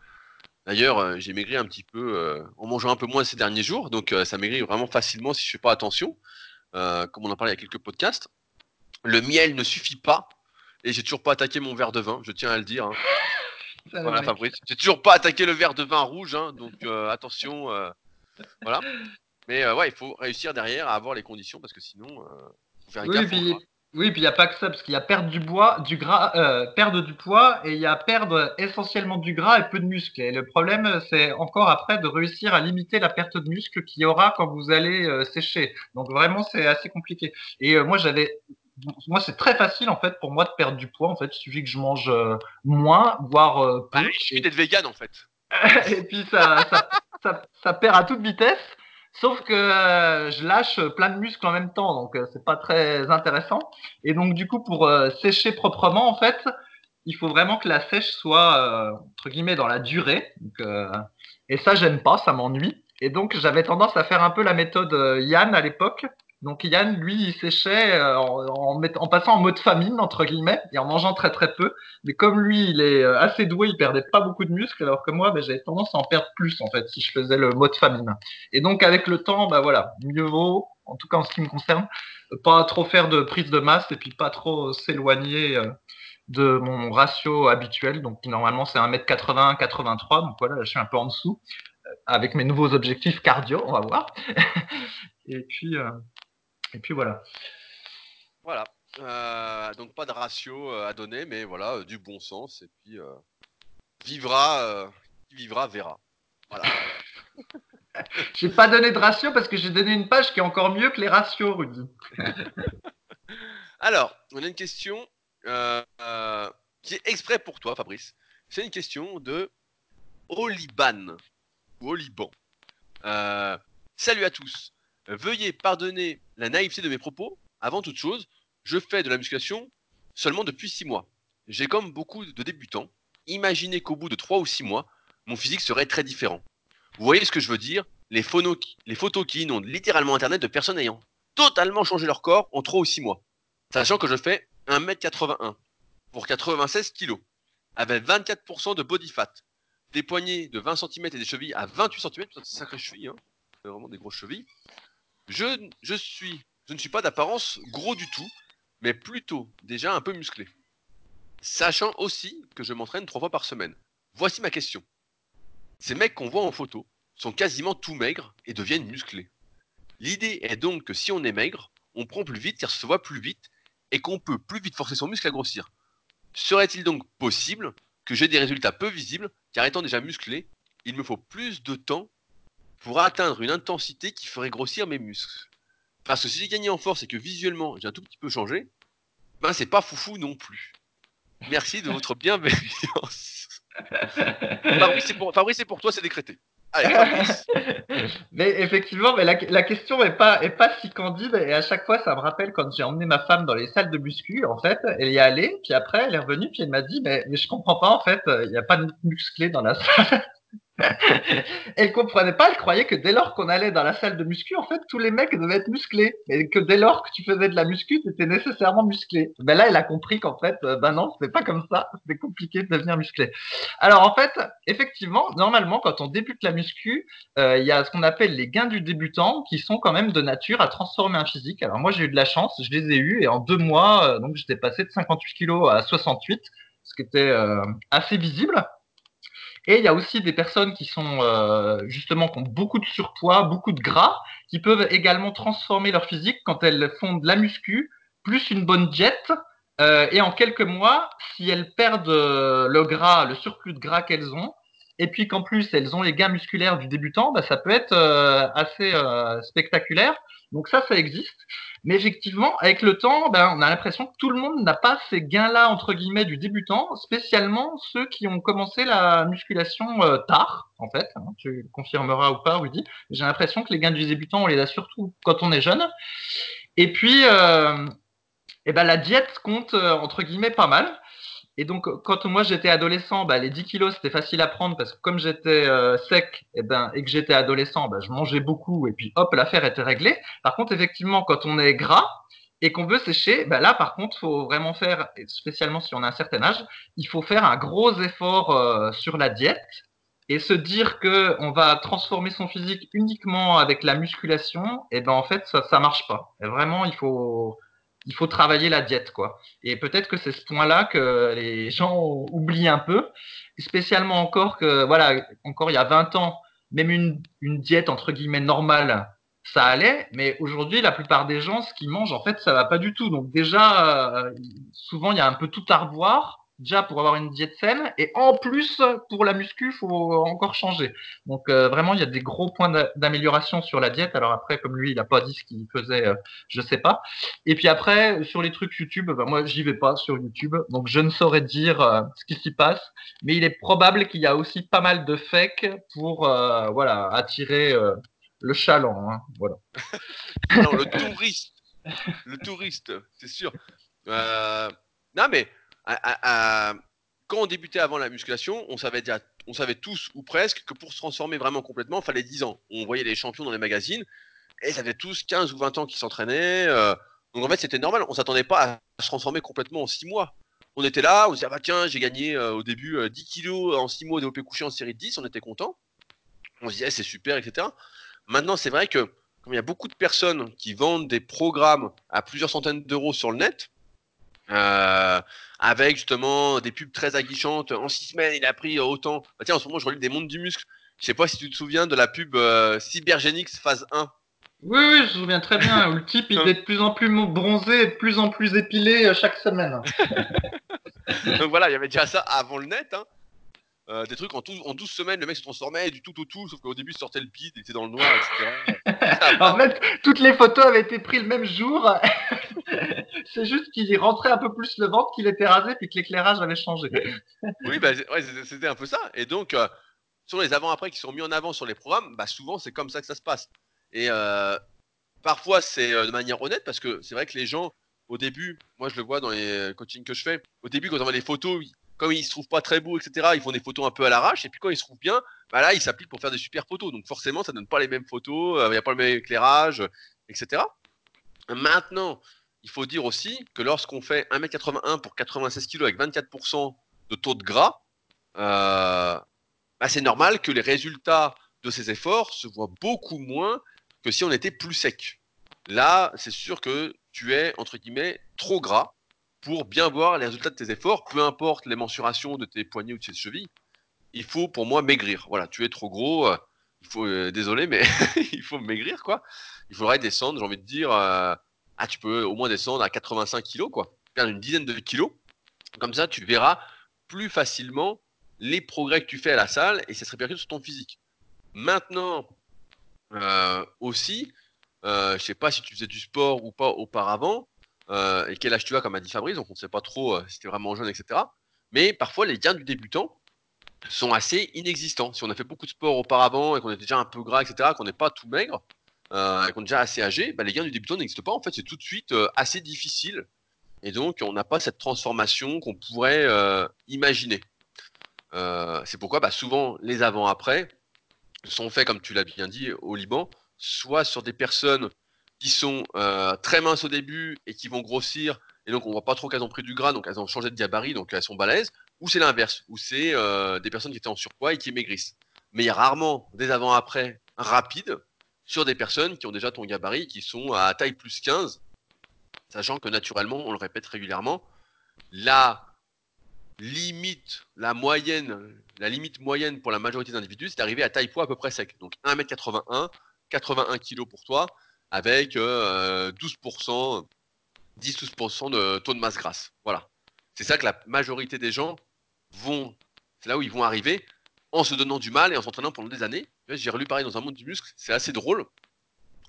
A: D'ailleurs, euh, j'ai maigri un petit peu euh, en mangeant un peu moins ces derniers jours, donc ça maigrit vraiment facilement si je fais pas attention, comme on en parlait il y a quelques podcasts. Le miel ne suffit pas. Et j'ai toujours pas attaqué mon verre de vin, je tiens à le dire. Hein. voilà, Fabrice. J'ai toujours pas attaqué le verre de vin rouge, hein, donc euh, attention. Euh, voilà. Mais euh, ouais, il faut réussir derrière à avoir les conditions parce que sinon, faut
B: faire oui, puis, oui, puis il n'y a pas que ça, parce qu'il y a perdre du bois, du gras, perdre du poids, et il y a perdre essentiellement du gras et peu de muscle. Et le problème, c'est encore après de réussir à limiter la perte de muscle qu'il y aura quand vous allez sécher. Donc vraiment, c'est assez compliqué. Et moi, j'avais moi, c'est très facile en fait pour moi de perdre du poids. En fait, il suffit que je mange euh, moins, voire euh,
A: plus. Bah, il suffit d'être vegan en fait.
B: et puis ça, ça, ça, perd à toute vitesse. Sauf que euh, je lâche plein de muscles en même temps, donc c'est pas très intéressant. Et donc du coup, pour sécher proprement, en fait, il faut vraiment que la sèche soit euh, entre guillemets dans la durée. Euh, et ça, j'aime pas, ça m'ennuie. Et donc, j'avais tendance à faire un peu la méthode euh, Yann à l'époque. Donc, Yann, lui, il séchait en, en, passant en mode famine, entre guillemets, et en mangeant très très peu. Mais comme lui, il est assez doué, il perdait pas beaucoup de muscles, alors que moi, ben, j'avais tendance à en perdre plus, en fait, si je faisais le mode famine. Et donc, avec le temps, bah voilà, mieux vaut, en tout cas en ce qui me concerne, pas trop faire de prise de masse et puis pas trop s'éloigner de mon ratio habituel. Donc normalement c'est 1m80, 83. Donc voilà, je suis un peu en dessous euh, avec mes nouveaux objectifs cardio, on va voir. et puis euh, et puis voilà.
A: Voilà. Euh, donc pas de ratio à donner, mais voilà, du bon sens. Et puis vivra, vivra verra. Voilà.
B: j'ai pas donné de ratio parce que j'ai donné une page qui est encore mieux que les ratios, Rudy.
A: Alors, on a une question euh, euh, qui est exprès pour toi, Fabrice. C'est une question de Oliban ou Oliban. Euh, salut à tous. Veuillez pardonner la naïveté de mes propos. Avant toute chose, je fais de la musculation seulement depuis 6 mois. J'ai comme beaucoup de débutants imaginé qu'au bout de 3 ou 6 mois, mon physique serait très différent. Vous voyez ce que je veux dire? Les, photos qui, inondent littéralement Internet de personnes ayant totalement changé leur corps en 3 ou 6 mois. Sachant que je fais 1m81 pour 96 kg, avec 24% de body fat, des poignets de 20 cm et des chevilles à 28 cm, c'est sacré cheville, hein. c'est vraiment des grosses chevilles. Je, ne suis pas d'apparence gros du tout, mais plutôt déjà un peu musclé. Sachant aussi que je m'entraîne trois fois par semaine. Voici ma question. Ces mecs qu'on voit en photo sont quasiment tout maigres et deviennent musclés. L'idée est donc que si on est maigre, on prend plus vite car se voit plus vite et qu'on peut plus vite forcer son muscle à grossir. Serait-il donc possible que j'ai des résultats peu visibles, car étant déjà musclé, il me faut plus de temps pour atteindre une intensité qui ferait grossir mes muscles Parce que si j'ai gagné en force et que visuellement j'ai un tout petit peu changé, ben c'est pas foufou non plus. Merci de votre bienveillance. Fabrice, c'est pour, pour toi, c'est décrété.
B: mais effectivement, mais la, question est pas, est pas si candide et à chaque fois, ça me rappelle quand j'ai emmené ma femme dans les salles de muscu. En fait, elle y est allée, puis après, elle est revenue, puis elle m'a dit, mais, mais je comprends pas, en fait, il n'y a pas de musclé dans la salle. Elle comprenait pas, elle croyait que dès lors qu'on allait dans la salle de muscu, en fait, tous les mecs devaient être musclés. Et que dès lors que tu faisais de la muscu, tu étais nécessairement musclé. Ben là, elle a compris qu'en fait, euh, ben non, c'est pas comme ça. C'est compliqué de devenir musclé. Alors en fait, effectivement, normalement, quand on débute la muscu, euh, il y a ce qu'on appelle les gains du débutant qui sont quand même de nature à transformer un physique. Alors moi, j'ai eu de la chance, je les ai eus et en deux mois, euh, donc j'étais passé de 58 kilos à 68, ce qui était assez visible. Et il y a aussi des personnes qui sont euh, justement qui ont beaucoup de surpoids, beaucoup de gras, qui peuvent également transformer leur physique quand elles font de la muscu plus une bonne diète. Euh, et en quelques mois, si elles perdent euh, le gras, le surplus de gras qu'elles ont, et puis qu'en plus elles ont les gains musculaires du débutant, bah, ça peut être euh, assez euh, spectaculaire. Donc ça, ça existe. Mais effectivement, avec le temps, ben, on a l'impression que tout le monde n'a pas ces gains-là, entre guillemets, du débutant, spécialement ceux qui ont commencé la musculation euh, tard, en fait. Hein, tu confirmeras ou pas, Rudy. J'ai l'impression que les gains du débutant, on les a surtout quand on est jeune. Et puis, euh, eh ben, la diète compte, euh, entre guillemets, pas mal. Et donc, quand moi j'étais adolescent, bah, les 10 kilos c'était facile à prendre parce que comme j'étais euh, sec et, eh ben, et que j'étais adolescent, bah, je mangeais beaucoup et puis hop, l'affaire était réglée. Par contre, effectivement, quand on est gras et qu'on veut sécher, bah, là par contre, faut vraiment faire, spécialement si on a un certain âge, il faut faire un gros effort euh, sur la diète et se dire que on va transformer son physique uniquement avec la musculation, et eh ben en fait ça ça marche pas. Vraiment, il faut il faut travailler la diète, quoi. Et peut-être que c'est ce point-là que les gens oublient un peu, spécialement encore que, voilà, encore il y a 20 ans, même une, une diète entre guillemets normale, ça allait, mais aujourd'hui, la plupart des gens, ce qu'ils mangent, en fait, ça va pas du tout. Donc déjà, euh, souvent, il y a un peu tout à revoir déjà pour avoir une diète saine et en plus pour la muscu il faut encore changer. Donc euh, vraiment il y a des gros points d'amélioration sur la diète. Alors après comme lui il a pas dit ce qu'il faisait euh, je sais pas. Et puis après sur les trucs YouTube ben, moi j'y vais pas sur YouTube. Donc je ne saurais dire euh, ce qui s'y passe. Mais il est probable qu'il y a aussi pas mal de fake pour voilà attirer le chaland hein, voilà.
A: Non le touriste. Le touriste c'est sûr. Non mais quand on débutait avant la musculation, on savait, tous ou presque que pour se transformer vraiment complètement, il fallait 10 ans. On voyait les champions dans les magazines et ils avaient tous 15 ou 20 ans qui s'entraînaient. Euh. donc en fait, c'était normal. On s'attendait pas à se transformer complètement en 6 mois. On était là, on se disait, ah bah tiens, j'ai gagné euh, au début 10 kilos en 6 mois développé couché en série de 10, on était content. On se disait, c'est super, etc. Maintenant, c'est vrai que comme il y a beaucoup de personnes qui vendent des programmes à plusieurs centaines d'euros sur le net, euh, avec justement des pubs très aguichantes. En six semaines, il a pris autant. Bah, tiens, en ce moment, je relis des mondes du muscle. Je sais pas si tu te souviens de la pub euh, Cybergenix phase 1.
B: Oui, oui, je me souviens très bien. Où le type, il est de plus en plus bronzé et de plus en plus épilé euh, chaque semaine.
A: Donc voilà, il y avait déjà ça avant le net. Hein. Euh, des trucs en, en 12 semaines, le mec se transformait du tout au tout, sauf qu'au début il sortait le bide, il était dans le noir, etc.
B: en fait, toutes les photos avaient été prises le même jour. c'est juste qu'il rentrait un peu plus le ventre, qu'il était rasé, puis que l'éclairage avait changé.
A: oui, bah, c'était un peu ça. Et donc, euh, sur les avant-après qui sont mis en avant sur les programmes, bah, souvent c'est comme ça que ça se passe. Et euh, parfois c'est de manière honnête, parce que c'est vrai que les gens, au début, moi je le vois dans les coachings que je fais, au début quand on voit les photos, comme ils se trouvent pas très beaux, etc., ils font des photos un peu à l'arrache. Et puis quand ils se trouvent bien, bah là, ils s'appliquent pour faire des super photos. Donc forcément, ça donne pas les mêmes photos, euh, il n'y a pas le même éclairage, etc. Maintenant, il faut dire aussi que lorsqu'on fait 1m81 pour 96 kg avec 24% de taux de gras, euh, bah, c'est normal que les résultats de ces efforts se voient beaucoup moins que si on était plus sec. Là, c'est sûr que tu es, entre guillemets, trop gras pour bien voir les résultats de tes efforts, peu importe les mensurations de tes poignets ou de tes chevilles. Il faut pour moi maigrir. Voilà, tu es trop gros. Euh, il faut, euh, désolé, mais il faut maigrir quoi. Il faudrait descendre, j'ai envie de dire, ah tu peux au moins descendre à 85 kilos quoi, perdre une dizaine de kilos. Comme ça, tu verras plus facilement les progrès que tu fais à la salle et ça se répercute sur ton physique. Maintenant, aussi, je sais pas si tu faisais du sport ou pas auparavant, euh, et quel âge tu as, comme a dit Fabrice, donc on ne sait pas trop euh, si tu es vraiment jeune, etc. Mais parfois, les gains du débutant sont assez inexistants. Si on a fait beaucoup de sport auparavant et qu'on est déjà un peu gras, etc., qu'on n'est pas tout maigre, euh, et qu'on est déjà assez âgé, bah, les gains du débutant n'existent pas. En c'est tout de suite assez difficile. Et donc, on n'a pas cette transformation qu'on pourrait imaginer. c'est pourquoi bah, souvent les avant-après sont faits, comme tu l'as bien dit, au Liban, soit sur des personnes qui sont euh, très minces au début et qui vont grossir, et donc on voit pas trop qu'elles ont pris du gras, donc elles ont changé de gabarit, donc elles sont balèzes, ou c'est l'inverse, où c'est euh, des personnes qui étaient en surpoids et qui maigrissent. Mais il y a rarement des avant-après rapides sur des personnes qui ont déjà ton gabarit, qui sont à taille plus 15, sachant que naturellement, on le répète régulièrement, la limite, la moyenne, la limite moyenne pour la majorité d'individus, c'est d'arriver à taille poids à peu près sec. Donc 1m81, 81 kg pour toi, avec 12%, euh, 10-12% de taux de masse grasse. Voilà. C'est ça que la majorité des gens vont, c'est là où ils vont arriver en se donnant du mal et en s'entraînant pendant des années. J'ai relu pareil dans un monde du muscle, c'est assez drôle,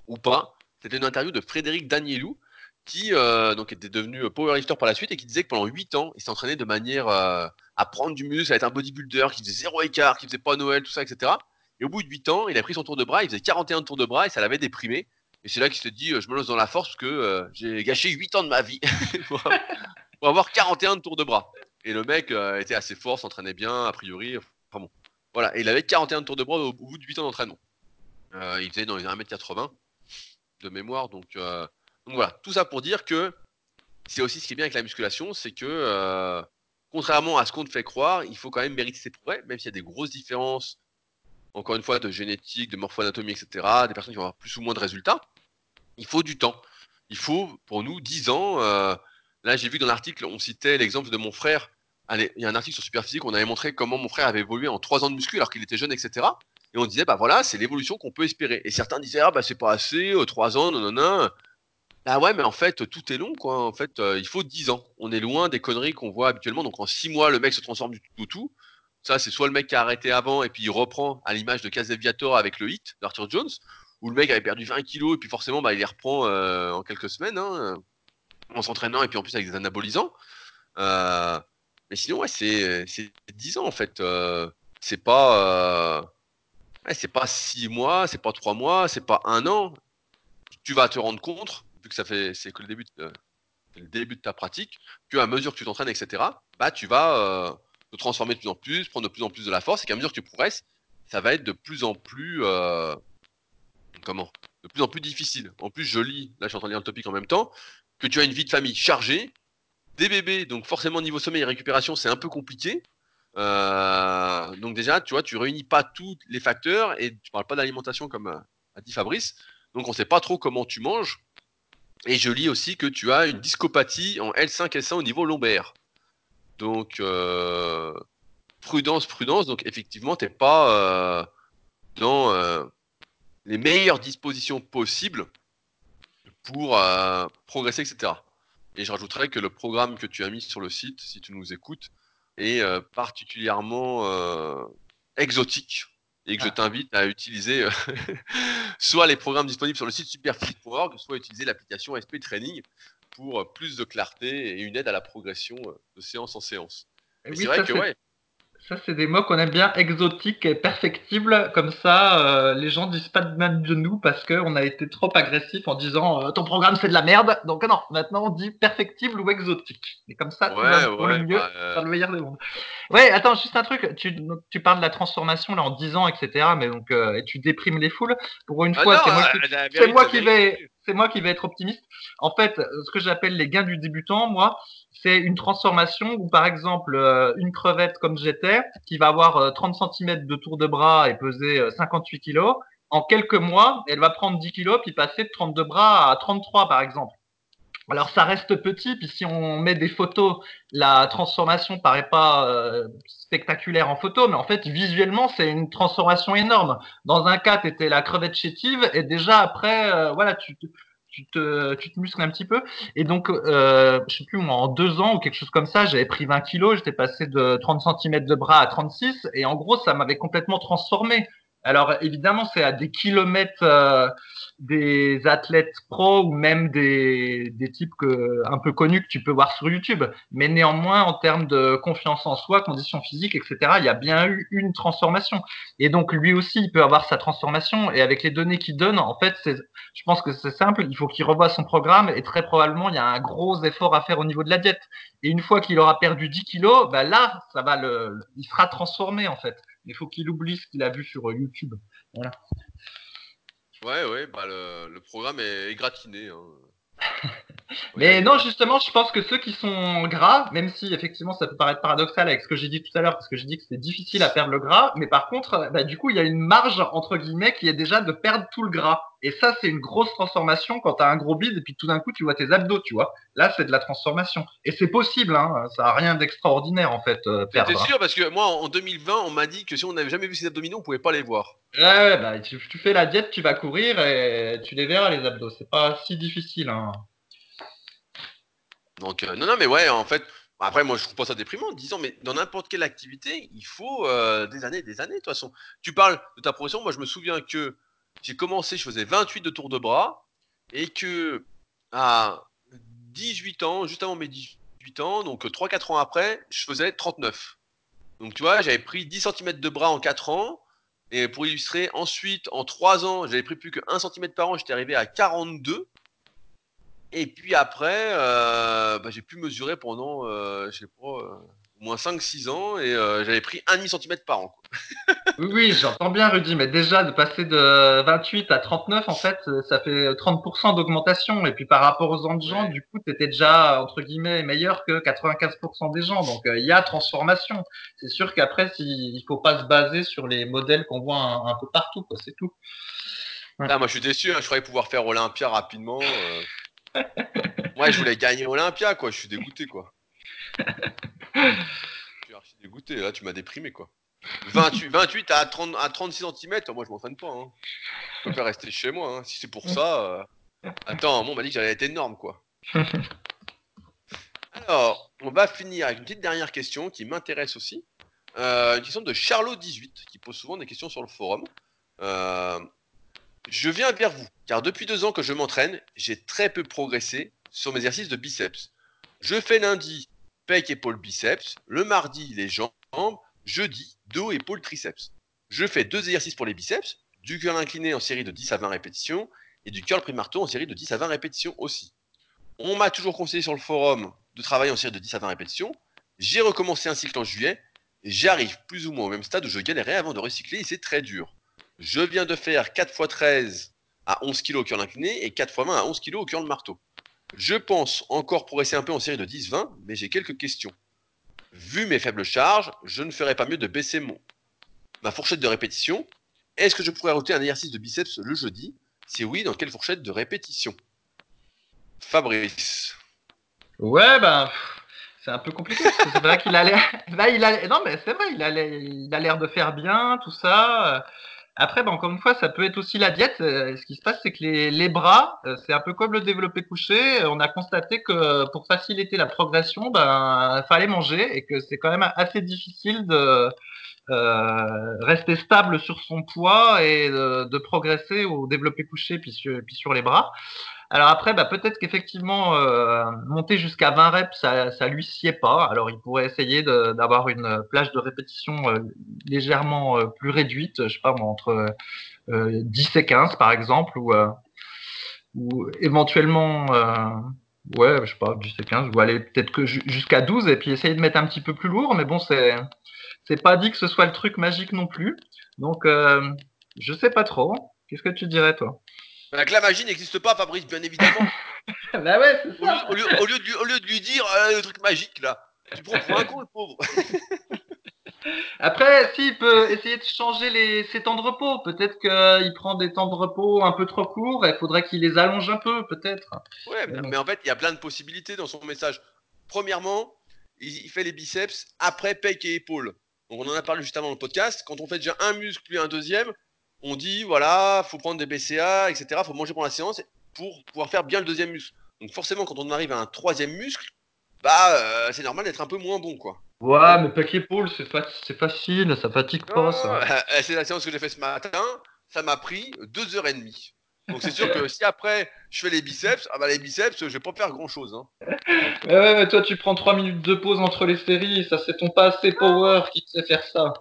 A: ou pas. C'était une interview de Frédéric Danielou, qui euh, donc était devenu powerlifter par la suite et qui disait que pendant 8 ans, il s'entraînait de manière euh, à prendre du muscle, à être un bodybuilder, qui faisait zéro écart, qui faisait pas Noël, tout ça, etc. Et au bout de 8 ans, il a pris son tour de bras, il faisait 41 tours de bras et ça l'avait déprimé. Et c'est là qu'il s'est dit, euh, je me lance dans la force parce que j'ai gâché 8 ans de ma vie pour, avoir 41 tours de bras. Et le mec était assez fort, s'entraînait bien, a priori. Enfin bon. Voilà. Il avait 41 tours de bras au, bout de 8 ans d'entraînement. il faisait dans les 1m80 de mémoire. Donc, donc voilà. Tout ça pour dire que c'est aussi ce qui est bien avec la musculation, c'est que contrairement à ce qu'on te fait croire, il faut quand même mériter ses progrès, même s'il y a des grosses différences encore une fois, de génétique, de morpho-anatomie, etc., des personnes qui vont avoir plus ou moins de résultats il faut du temps. Il faut, pour nous, 10 ans. Euh, là, j'ai vu dans l'article, on citait l'exemple de mon frère. Allez, il y a un article sur Superphysique, on avait montré comment mon frère avait évolué en 3 ans de muscu alors qu'il était jeune, etc. Et on disait, bah voilà, c'est l'évolution qu'on peut espérer. Et certains disaient, ah bah c'est pas assez, 3 euh, ans, non, non, non. Bah ouais, mais en fait, tout est long, quoi. En fait, euh, il faut 10 ans. On est loin des conneries qu'on voit habituellement. Donc en 6 mois, le mec se transforme du tout au tout. Ça, c'est soit le mec qui a arrêté avant et puis il reprend à l'image de Casaviator avec le hit d'Arthur Jones, où le mec avait perdu 20 kilos et puis forcément bah, il les reprend euh, en quelques semaines hein, en s'entraînant et puis en plus avec des anabolisants. Euh, mais sinon ouais c'est 10 ans en fait. Euh, c'est pas c'est pas 6 mois, c'est pas 3 mois, c'est pas un an. Tu vas te rendre compte, vu que ça fait c'est que le début de, le début de ta pratique, que à mesure que tu t'entraînes, etc., bah tu vas te transformer de plus en plus, prendre de plus en plus de la force, et qu'à mesure que tu progresses, ça va être de plus en plus. euh, comment? De plus en plus difficile. En plus, je lis, là je suis en train de lire le topic en même temps, que tu as une vie de famille chargée, des bébés, donc forcément niveau sommeil et récupération, c'est un peu compliqué. Euh, donc déjà, tu vois, tu réunis pas tous les facteurs et tu parles pas d'alimentation comme euh, a dit Fabrice. Donc on sait pas trop comment tu manges. Et je lis aussi que tu as une discopathie en L5 L1 au niveau lombaire. Donc euh, prudence, prudence. Donc effectivement, t'es pas dans les meilleures dispositions possibles pour progresser, etc. Et je rajouterais que le programme que tu as mis sur le site, si tu nous écoutes, est euh, particulièrement euh, exotique et que je
B: Ah.
A: t'invite à utiliser euh, soit les programmes disponibles sur le site superphysique.org, soit utiliser l'application SP Training pour plus de clarté et une aide à la progression de séance en séance.
B: Oui,
A: c'est vrai que ouais,
B: Ça, c'est des mots qu'on aime bien, exotiques et perfectibles. Comme ça, euh, les gens disent pas de même de nous parce qu'on a été trop agressif en disant euh, ton programme c'est de la merde. Donc non, maintenant on dit perfectible ou exotique. Et comme ça,
A: ouais,
B: pour
A: ouais,
B: le mieux,
A: bah, euh,
B: dans le meilleur des mondes. Ouais, attends, juste un truc. Tu, donc, tu parles de la transformation là en 10 ans, etc. Mais donc, euh, et tu déprimes les foules. Pour une
A: ah
B: fois, c'est moi,
A: euh,
B: qui,
A: la
B: c'est
A: vérité,
B: moi
A: la
B: qui
A: vérité.
B: vais, c'est moi qui vais être optimiste. En fait, euh, ce que j'appelle les gains du débutant, moi, c'est une transformation où, par exemple, euh, une crevette comme j'étais, qui va avoir euh, 30 cm de tour de bras et peser euh, 58 kg, en quelques mois, elle va prendre 10 kg puis passer de 32 bras à 33, par exemple. Alors ça reste petit, puis si on met des photos, la transformation paraît pas euh, spectaculaire en photo, mais en fait visuellement c'est une transformation énorme. Dans un cas, tu étais la crevette chétive et déjà après, euh, voilà, tu te, tu te, tu te muscles un petit peu. Et donc, euh, je sais plus moi, en deux ans ou quelque chose comme ça, j'avais pris 20 kilos, j'étais passé de 30 cm de bras à 36, et en gros ça m'avait complètement transformé. Alors évidemment, c'est à des kilomètres euh, des athlètes pros ou même des, des types que, un peu connus que tu peux voir sur YouTube. Mais néanmoins, en termes de confiance en soi, conditions physiques, etc., il y a bien eu une transformation. Et donc, lui aussi, il peut avoir sa transformation. Et avec les données qu'il donne, en fait, je pense que c'est simple. Il faut qu'il revoie son programme et très probablement, il y a un gros effort à faire au niveau de la diète. Et une fois qu'il aura perdu 10 kilos, bah là, ça va le, il sera transformé, en fait. Il faut qu'il oublie ce qu'il a vu sur YouTube. Voilà.
A: Ouais, ouais, bah le, le programme est égratigné. Hein.
B: Mais non, justement, je pense que ceux qui sont gras, même si effectivement ça peut paraître paradoxal avec ce que j'ai dit tout à l'heure, parce que j'ai dit que c'était difficile à perdre le gras, mais par contre, bah, du coup, il y a une marge entre guillemets qui est déjà de perdre tout le gras. Et ça, c'est une grosse transformation quand tu as un gros bide et puis tout d'un coup tu vois tes abdos, tu vois. Là, c'est de la transformation. Et c'est possible, hein. Ça a rien d'extraordinaire en fait, euh,
A: T'es
B: perdre.
A: sûr parce que moi en 2020 on m'a dit que si on n'avait jamais vu ses abdominaux on pouvait pas les voir.
B: Ouais, ouais, bah, tu, tu fais la diète, tu vas courir et tu les verras les abdos. C'est pas si difficile, hein.
A: Donc euh, non non mais ouais en fait après moi je trouve pas ça déprimant 10 ans mais dans n'importe quelle activité il faut euh, des années des années de toute façon. Tu parles de ta progression moi je me souviens que j'ai commencé je faisais 28 de tours de bras et que à 18 ans juste avant mes 18 ans donc 3-4 ans après je faisais 39. Donc tu vois j'avais pris 10 cm de bras en 4 ans et pour illustrer ensuite en 3 ans j'avais pris plus que 1 cm par an j'étais arrivé à 42 et puis après, euh, bah, j'ai pu mesurer pendant, euh, je sais pas, euh, au moins 5-6 ans et euh, j'avais pris 1,5 cm par an. quoi.
B: Oui, oui, j'entends bien, Rudy, mais déjà de passer de 28 à 39, en fait, ça fait 30% d'augmentation. Et puis par rapport aux autres gens,
A: Ouais.
B: du coup, tu étais déjà, entre guillemets, meilleur que 95% des gens. Donc euh, il y a transformation. C'est sûr qu'après, si, il faut pas se baser sur les modèles qu'on voit un, un peu partout, quoi, c'est tout. Ouais.
A: Là, moi, je suis déçu, hein, je croyais pouvoir faire Olympia rapidement. Moi, je voulais gagner Olympia, quoi. Je suis dégoûté, quoi. Je suis archi dégoûté. Là, tu m'as déprimé, quoi. 28, 28 à, 30, à 36 cm, moi, je m'entraîne pas. Hein. Je préfère rester chez moi. hein. Si c'est pour ça. euh, Attends, bon, on m'a dit que j'allais être énorme, quoi. Alors, on va finir avec une petite dernière question qui m'intéresse aussi. Euh, une question de Charlot18 qui pose souvent des questions sur le forum. Euh, je viens vers vous car depuis deux ans que je m'entraîne, j'ai très peu progressé sur mes exercices de biceps. Je fais lundi pec, épaule, biceps, le mardi les jambes, jeudi dos, épaule, triceps. Je fais deux exercices pour les biceps, du curl incliné en série de 10 à 20 répétitions et du curl pris marteau en série de 10 à 20 répétitions aussi. On m'a toujours conseillé sur le forum de travailler en série de 10 à 20 répétitions. J'ai recommencé un cycle en juillet, J'arrive plus ou moins au même stade où je galérais avant de recycler et c'est très dur. Je viens de faire 4 x 13 à 11 kg au curl incliné et 4 x 20 à 11 kg au curl marteau. Je pense encore progresser un peu en série de 10-20, mais j'ai quelques questions. Vu mes faibles charges, je ne ferais pas mieux de baisser mon ma fourchette de répétition. Est-ce que je pourrais rajouter un exercice de biceps le jeudi? Si oui, dans quelle fourchette de répétition? Fabrice.
B: Ouais, ben, c'est un peu compliqué. C'est vrai qu'il a l'air. A. Non, c'est vrai, il a l'air de faire bien, tout ça. Après, ben, encore une fois, ça peut être aussi la diète. Euh, Ce qui se passe, c'est que les, les bras, euh, c'est un peu comme le développé couché. On a constaté que pour faciliter la progression, ben, fallait manger et que c'est quand même assez difficile de euh, rester stable sur son poids et de, de progresser au développé couché puis sur, puis sur les bras. Alors après, bah, peut-être qu'effectivement, euh, monter jusqu'à 20 reps, ça, ça lui sied pas. Alors il pourrait essayer d'avoir une plage de répétition euh, légèrement euh, plus réduite, je sais pas entre euh, 10 et 15 par exemple, ou, éventuellement, ouais, je sais pas, 10 et 15, ou aller peut-être que ju- jusqu'à 12 et puis essayer de mettre un petit peu plus lourd, mais bon, c'est c'est pas dit que ce soit le truc magique non plus. Donc, je sais pas trop. Qu'est-ce que tu dirais, toi?
A: Bah, que la magie n'existe pas, Fabrice, bien évidemment.
B: Bah ouais, c'est
A: Au lieu, au lieu- au lieu de, lui- au lieu de lui dire euh, le truc magique là, tu prends pour un con le pauvre.
B: Après, s'il peut essayer de changer les, ses temps de repos, peut-être qu'il prend des temps de repos un peu trop courts, il faudrait qu'il les allonge un peu, peut-être.
A: Ouais, mais, mais en fait, il y a plein de possibilités dans son message. Premièrement, il, il fait les biceps après pec et épaules. Donc on en a parlé juste avant dans le podcast. Quand on fait déjà un muscle puis un deuxième, on dit voilà, faut prendre des BCA, etc. Faut manger pendant la séance pour pouvoir faire bien le deuxième muscle. Donc forcément, quand on arrive à un troisième muscle, bah euh, c'est normal d'être un peu moins bon quoi.
B: Ouais, mais pec épaule, c'est fa c'est facile, ça fatigue pas, ça.
A: Euh, c'est la séance que j'ai fait ce matin. Ça m'a pris deux heures et demie. Donc c'est sûr que si après je fais les biceps, ah bah les biceps, je vais pas faire grand chose. Hein.
B: Mais toi, tu prends trois minutes de pause entre les séries, ça c'est ton pas assez power qui te sait faire ça.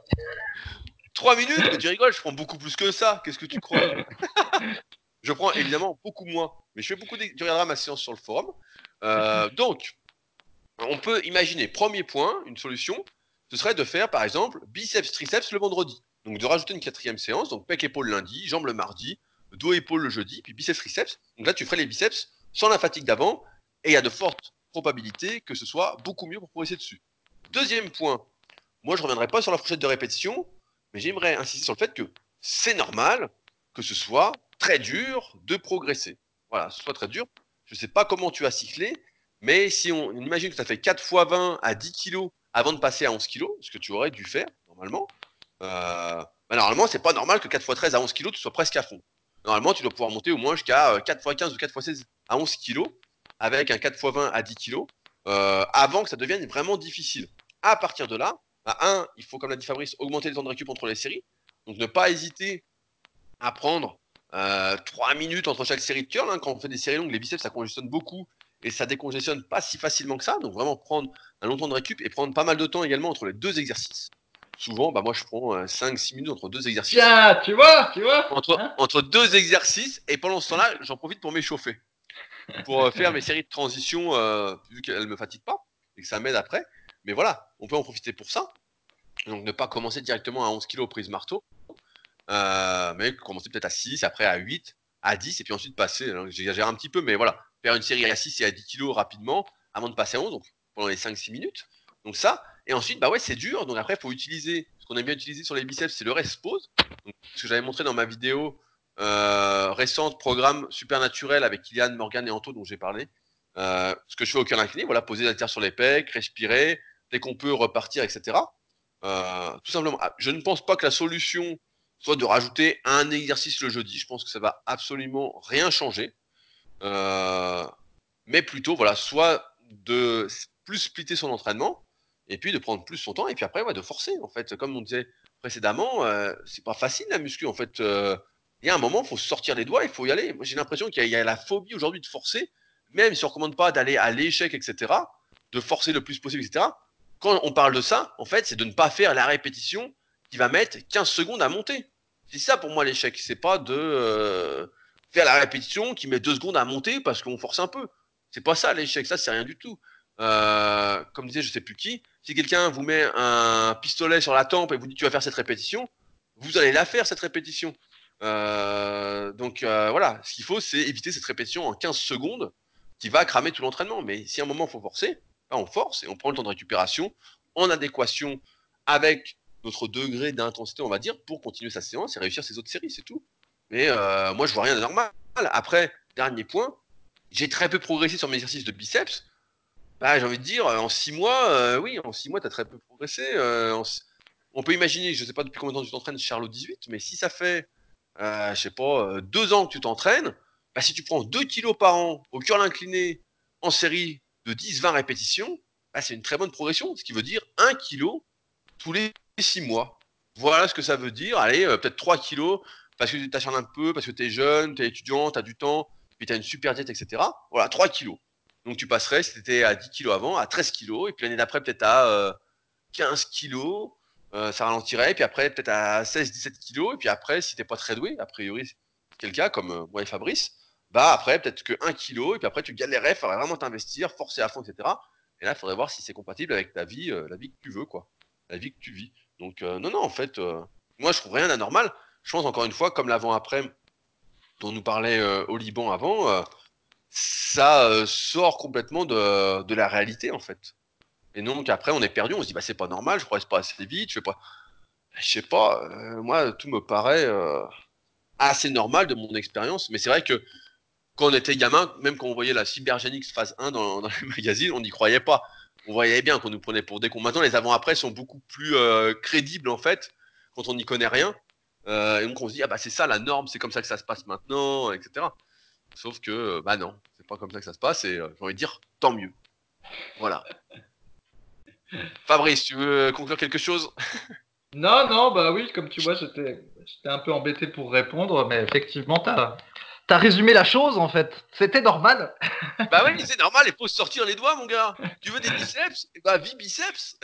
A: Trois minutes Mais tu rigoles, je prends beaucoup plus que ça. Qu'est-ce que tu crois? Je prends évidemment beaucoup moins. Mais je fais beaucoup. d'ex- Tu regarderas ma séance sur le forum. Euh, donc, on peut imaginer, premier point, une solution, ce serait de faire par exemple biceps triceps le vendredi. Donc de rajouter une quatrième séance, donc pec épaule lundi, jambes le mardi, dos épaule le jeudi, puis biceps triceps. Donc là, tu ferais les biceps sans la fatigue d'avant, et il y a de fortes probabilités que ce soit beaucoup mieux pour progresser dessus. Deuxième point, moi je reviendrai pas sur la fourchette de répétition, mais j'aimerais insister sur le fait que c'est normal que ce soit très dur de progresser. Voilà, ce soit très dur. Je ne sais pas comment tu as cyclé, mais si on imagine que tu as fait 4 x 20 à 10 kg avant de passer à 11 kg, ce que tu aurais dû faire normalement, euh, bah normalement, c'est pas normal que 4 x 13 à 11 kg, tu sois presque à fond. Normalement, tu dois pouvoir monter au moins jusqu'à euh, 4 x 15 ou 4 x 16 à 11 kg avec un 4 x 20 à 10 kg euh, avant que ça devienne vraiment difficile. À partir de là, bah, un, il faut, comme l'a dit Fabrice, augmenter le temps de récup entre les séries. Donc ne pas hésiter à prendre euh, 3 minutes entre chaque série de curl. hein. Quand on fait des séries longues, les biceps, ça congestionne beaucoup et ça décongestionne pas si facilement que ça. Donc vraiment prendre un long temps de récup et prendre pas mal de temps également entre les deux exercices. Souvent, bah, moi je prends 5-6 minutes entre deux exercices.
B: Tiens, tu vois, tu vois
A: Entre,
B: Hein
A: entre deux exercices et pendant ce temps-là, j'en profite pour m'échauffer. Pour euh, faire mes séries de transition, euh, vu qu'elles ne me fatiguent pas et que ça m'aide après. Mais voilà, on peut en profiter pour ça. Donc ne pas commencer directement à 11 kg prise marteau, euh, mais commencer peut-être à 6, après à 8, à 10, et puis ensuite passer, hein, j'exagère un petit peu, mais voilà, faire une série à 6 et à 10 kg rapidement, avant de passer à 11, donc pendant les 5-6 minutes. Donc ça, et ensuite, bah ouais, c'est dur, donc après, il faut utiliser, ce qu'on aime bien utiliser sur les biceps, c'est le rest pause. Donc, ce que j'avais montré dans ma vidéo euh, récente, programme supernaturel avec Kylian, Morgan et Anto, dont j'ai parlé. Euh, ce que je fais au cœur incliné, voilà, poser la terre sur les pecs, respirer, dès qu'on peut repartir, etc. Euh, tout simplement. Ah, Je ne pense pas que la solution soit de rajouter un exercice le jeudi. Je pense que ça va absolument rien changer. Euh, mais plutôt, voilà, soit de plus splitter son entraînement et puis de prendre plus son temps et puis après, ouais, de forcer. En fait, comme on disait précédemment, euh, c'est pas facile la muscu. En fait, euh, il y a un moment, il faut sortir les doigts, il faut y aller. Moi, j'ai l'impression qu'il y a la phobie aujourd'hui de forcer, même si on ne recommande pas d'aller à l'échec, etc., de forcer le plus possible, etc. Quand on parle de ça, en fait, c'est de ne pas faire la répétition qui va mettre 15 secondes à monter. C'est ça pour moi l'échec. C'est pas de euh, faire la répétition qui met 2 secondes à monter parce qu'on force un peu. C'est pas ça l'échec. Ça, c'est rien du tout. Euh, comme disait je sais plus qui, Si quelqu'un vous met un pistolet sur la tempe et vous dit tu vas faire cette répétition, vous allez la faire cette répétition. Euh, donc euh, voilà, ce qu'il faut, c'est éviter cette répétition en 15 secondes qui va cramer tout l'entraînement. Mais si à un moment faut forcer, on force et on prend le temps de récupération en adéquation avec notre degré d'intensité, on va dire, pour continuer sa séance et réussir ses autres séries, c'est tout. Mais euh, moi, je vois rien de normal. Après, dernier point, j'ai très peu progressé sur mes exercices de biceps. Bah, j'ai envie de dire, en six mois, oui, en six mois, tu as très peu progressé. on peut imaginer, je ne sais pas depuis combien de temps tu t'entraînes, Charlot 18, mais si ça fait euh, je sais pas, euh, deux ans que tu t'entraînes, bah, si tu prends 2 kilos par an au curl incliné en série de 10-20 répétitions, bah, c'est une très bonne progression, ce qui veut dire 1 kilo tous les 6 mois. Voilà ce que ça veut dire. Allez, euh, peut-être 3 kilos parce que tu t'acharnes un peu, parce que tu es jeune, tu es étudiant, tu as du temps, puis tu as une super diète, etc. Voilà, 3 kilos. Donc tu passerais, si tu étais à 10 kilos avant, à 13 kilos, et puis l'année d'après, peut-être à 15 kilos, euh, ça ralentirait, et puis après, peut-être à 16-17 kilos, et puis après, si t'es pas très doué, a priori, c'est le cas, comme euh, moi et Fabrice, bah après, peut-être que 1 kilo, et puis après, tu galérais, il faudrait vraiment t'investir, forcer à fond, etc. Et là, il faudrait voir si c'est compatible avec ta vie, euh, la vie que tu veux, quoi. La vie que tu vis. Donc, non, non, en fait, moi, je trouve rien d'anormal. Je pense, encore une fois, comme l'avant-après, dont nous parlait au Liban avant, ça sort complètement de, de la réalité, en fait. Et donc après, on est perdu, on se dit, bah, c'est pas normal, je progresse pas assez vite, je fais pas. Je sais pas, euh, moi, tout me paraît euh, assez normal de mon expérience, mais c'est vrai que quand on était gamin, même quand on voyait la Cybergenix phase 1 dans, dans les magazines, on n'y croyait pas. On voyait bien qu'on nous prenait pour des cons. Maintenant, les avant-après sont beaucoup plus euh, crédibles, en fait, quand on n'y connaît rien. et donc, on se dit, ah bah, c'est ça la norme, c'est comme ça que ça se passe maintenant, etc. Sauf que, bah non, c'est pas comme ça que ça se passe, et j'ai envie de dire, tant mieux. Voilà. Fabrice, tu veux conclure quelque chose?
B: Non, non, bah oui, comme tu vois, j'étais un peu embêté pour répondre, mais effectivement, tu as, résumé la chose en fait. C'était normal.
A: bah oui, c'est normal, il faut sortir les doigts, mon gars. Tu veux des biceps? Bah, vie biceps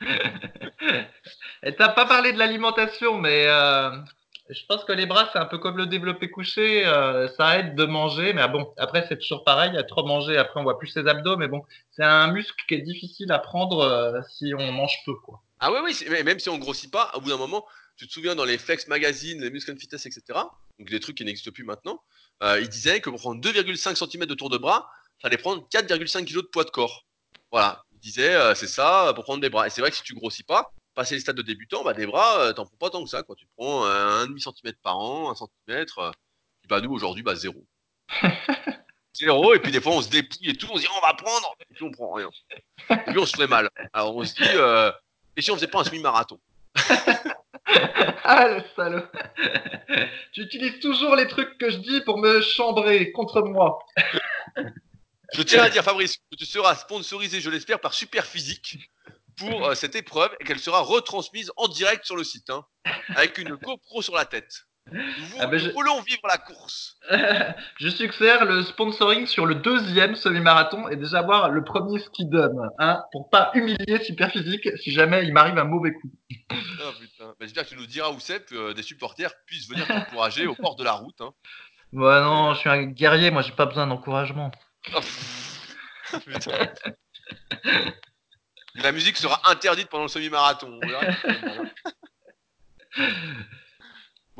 B: Et t'as pas parlé de l'alimentation, mais euh, je pense que les bras, c'est un peu comme le développé couché. Euh, ça aide de manger, mais ah bon, après, c'est toujours pareil. À trop manger, après, on voit plus ses abdos. Mais bon, c'est un muscle qui est difficile à prendre euh, si on mange peu. Quoi.
A: Ah oui, oui, même si on grossit pas, au bout d'un moment, tu te souviens dans les Flex Magazine, les Muscle and Fitness, etc., donc des trucs qui n'existent plus maintenant, euh, ils disaient que pour prendre 2,5 cm de tour de bras, ça allait prendre 4,5 kg de poids de corps. Voilà, ils disaient, c'est ça pour prendre des bras. Et c'est vrai que si tu grossis pas, passer les stades de débutant, bah, des bras, euh, t'en prends pas tant que ça. Quoi. Tu prends un demi centimètre par an, un centimètre. Euh, bah, nous, aujourd'hui, bah, zéro. zéro, et puis des fois, on se dépouille et tout, on se dit, on va prendre, et puis on prend rien. Et puis, on se fait mal. Alors, on se dit, euh, et si on faisait pas un semi-marathon?
B: Ah, le salaud Tu utilises toujours les trucs que je dis pour me chambrer contre moi.
A: Je tiens à dire, Fabrice, que tu seras sponsorisé, je l'espère, par Super Physique pour euh, cette épreuve et qu'elle sera retransmise en direct sur le site, hein, avec une GoPro sur la tête. Nous, ah ben, voulons vivre la course.
B: je succère le sponsoring sur le deuxième semi-marathon et déjà voir le premier ski donne, hein, pour pas humilier Superphysique si jamais il m'arrive un mauvais coup.
A: Oh, putain. J'espère que tu nous diras où c'est que des supporters puissent venir t'encourager au bord de la route. Hein.
B: Ouais, non, je suis un guerrier, moi j'ai pas besoin d'encouragement. Oh,
A: putain. La musique sera interdite pendant le semi-marathon.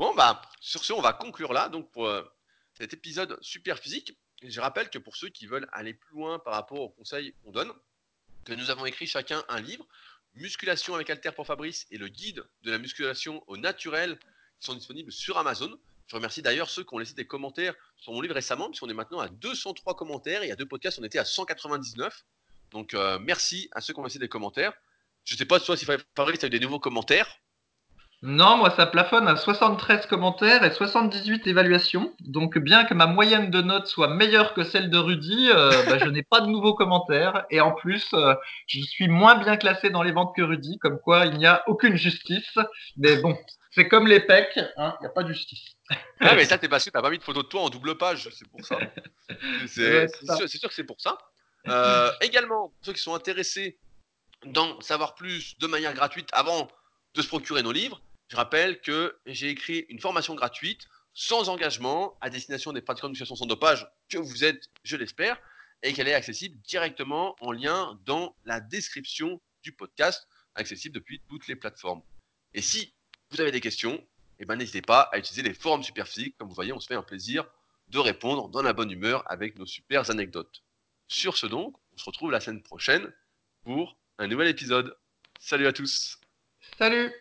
A: bon, bah, sur ce, on va conclure là, donc pour euh, cet épisode super physique. Je rappelle que pour ceux qui veulent aller plus loin par rapport aux conseils qu'on donne, que nous avons écrit chacun un livre, Musculation avec Alter pour Fabrice et le guide de la musculation au naturel, qui sont disponibles sur Amazon. Je remercie d'ailleurs ceux qui ont laissé des commentaires sur mon livre récemment, puisqu'on est maintenant à 203 commentaires. Il y a deux podcasts, on était à 199. Donc euh, merci à ceux qui ont laissé des commentaires. Je sais pas toi si Fabrice as eu des nouveaux commentaires.
B: Non, moi ça plafonne à 73 commentaires et 78 évaluations. Donc bien que ma moyenne de notes soit meilleure que celle de Rudy, euh, bah, je n'ai pas de nouveaux commentaires. Et en plus, euh, je suis moins bien classé dans les ventes que Rudy, comme quoi il n'y a aucune justice. Mais bon, c'est comme les pecs, hein, il n'y a pas de justice.
A: Ah mais ça t'es que t'as pas mis de photo de toi en double page, c'est pour ça. C'est sûr que c'est pour ça. Euh, également, pour ceux qui sont intéressés d'en savoir plus de manière gratuite avant de se procurer nos livres, je rappelle que j'ai écrit une formation gratuite sans engagement à destination des pratiquants de musculation sans dopage que vous êtes, je l'espère. et qu'elle est accessible directement en lien dans la description du podcast, accessible depuis toutes les plateformes. Et si vous avez des questions, eh ben, n'hésitez pas à utiliser les forums Superphysique. Comme vous voyez, on se fait un plaisir de répondre dans la bonne humeur avec nos super anecdotes. Sur ce donc, on se retrouve la semaine prochaine pour un nouvel épisode. Salut à tous
B: Salut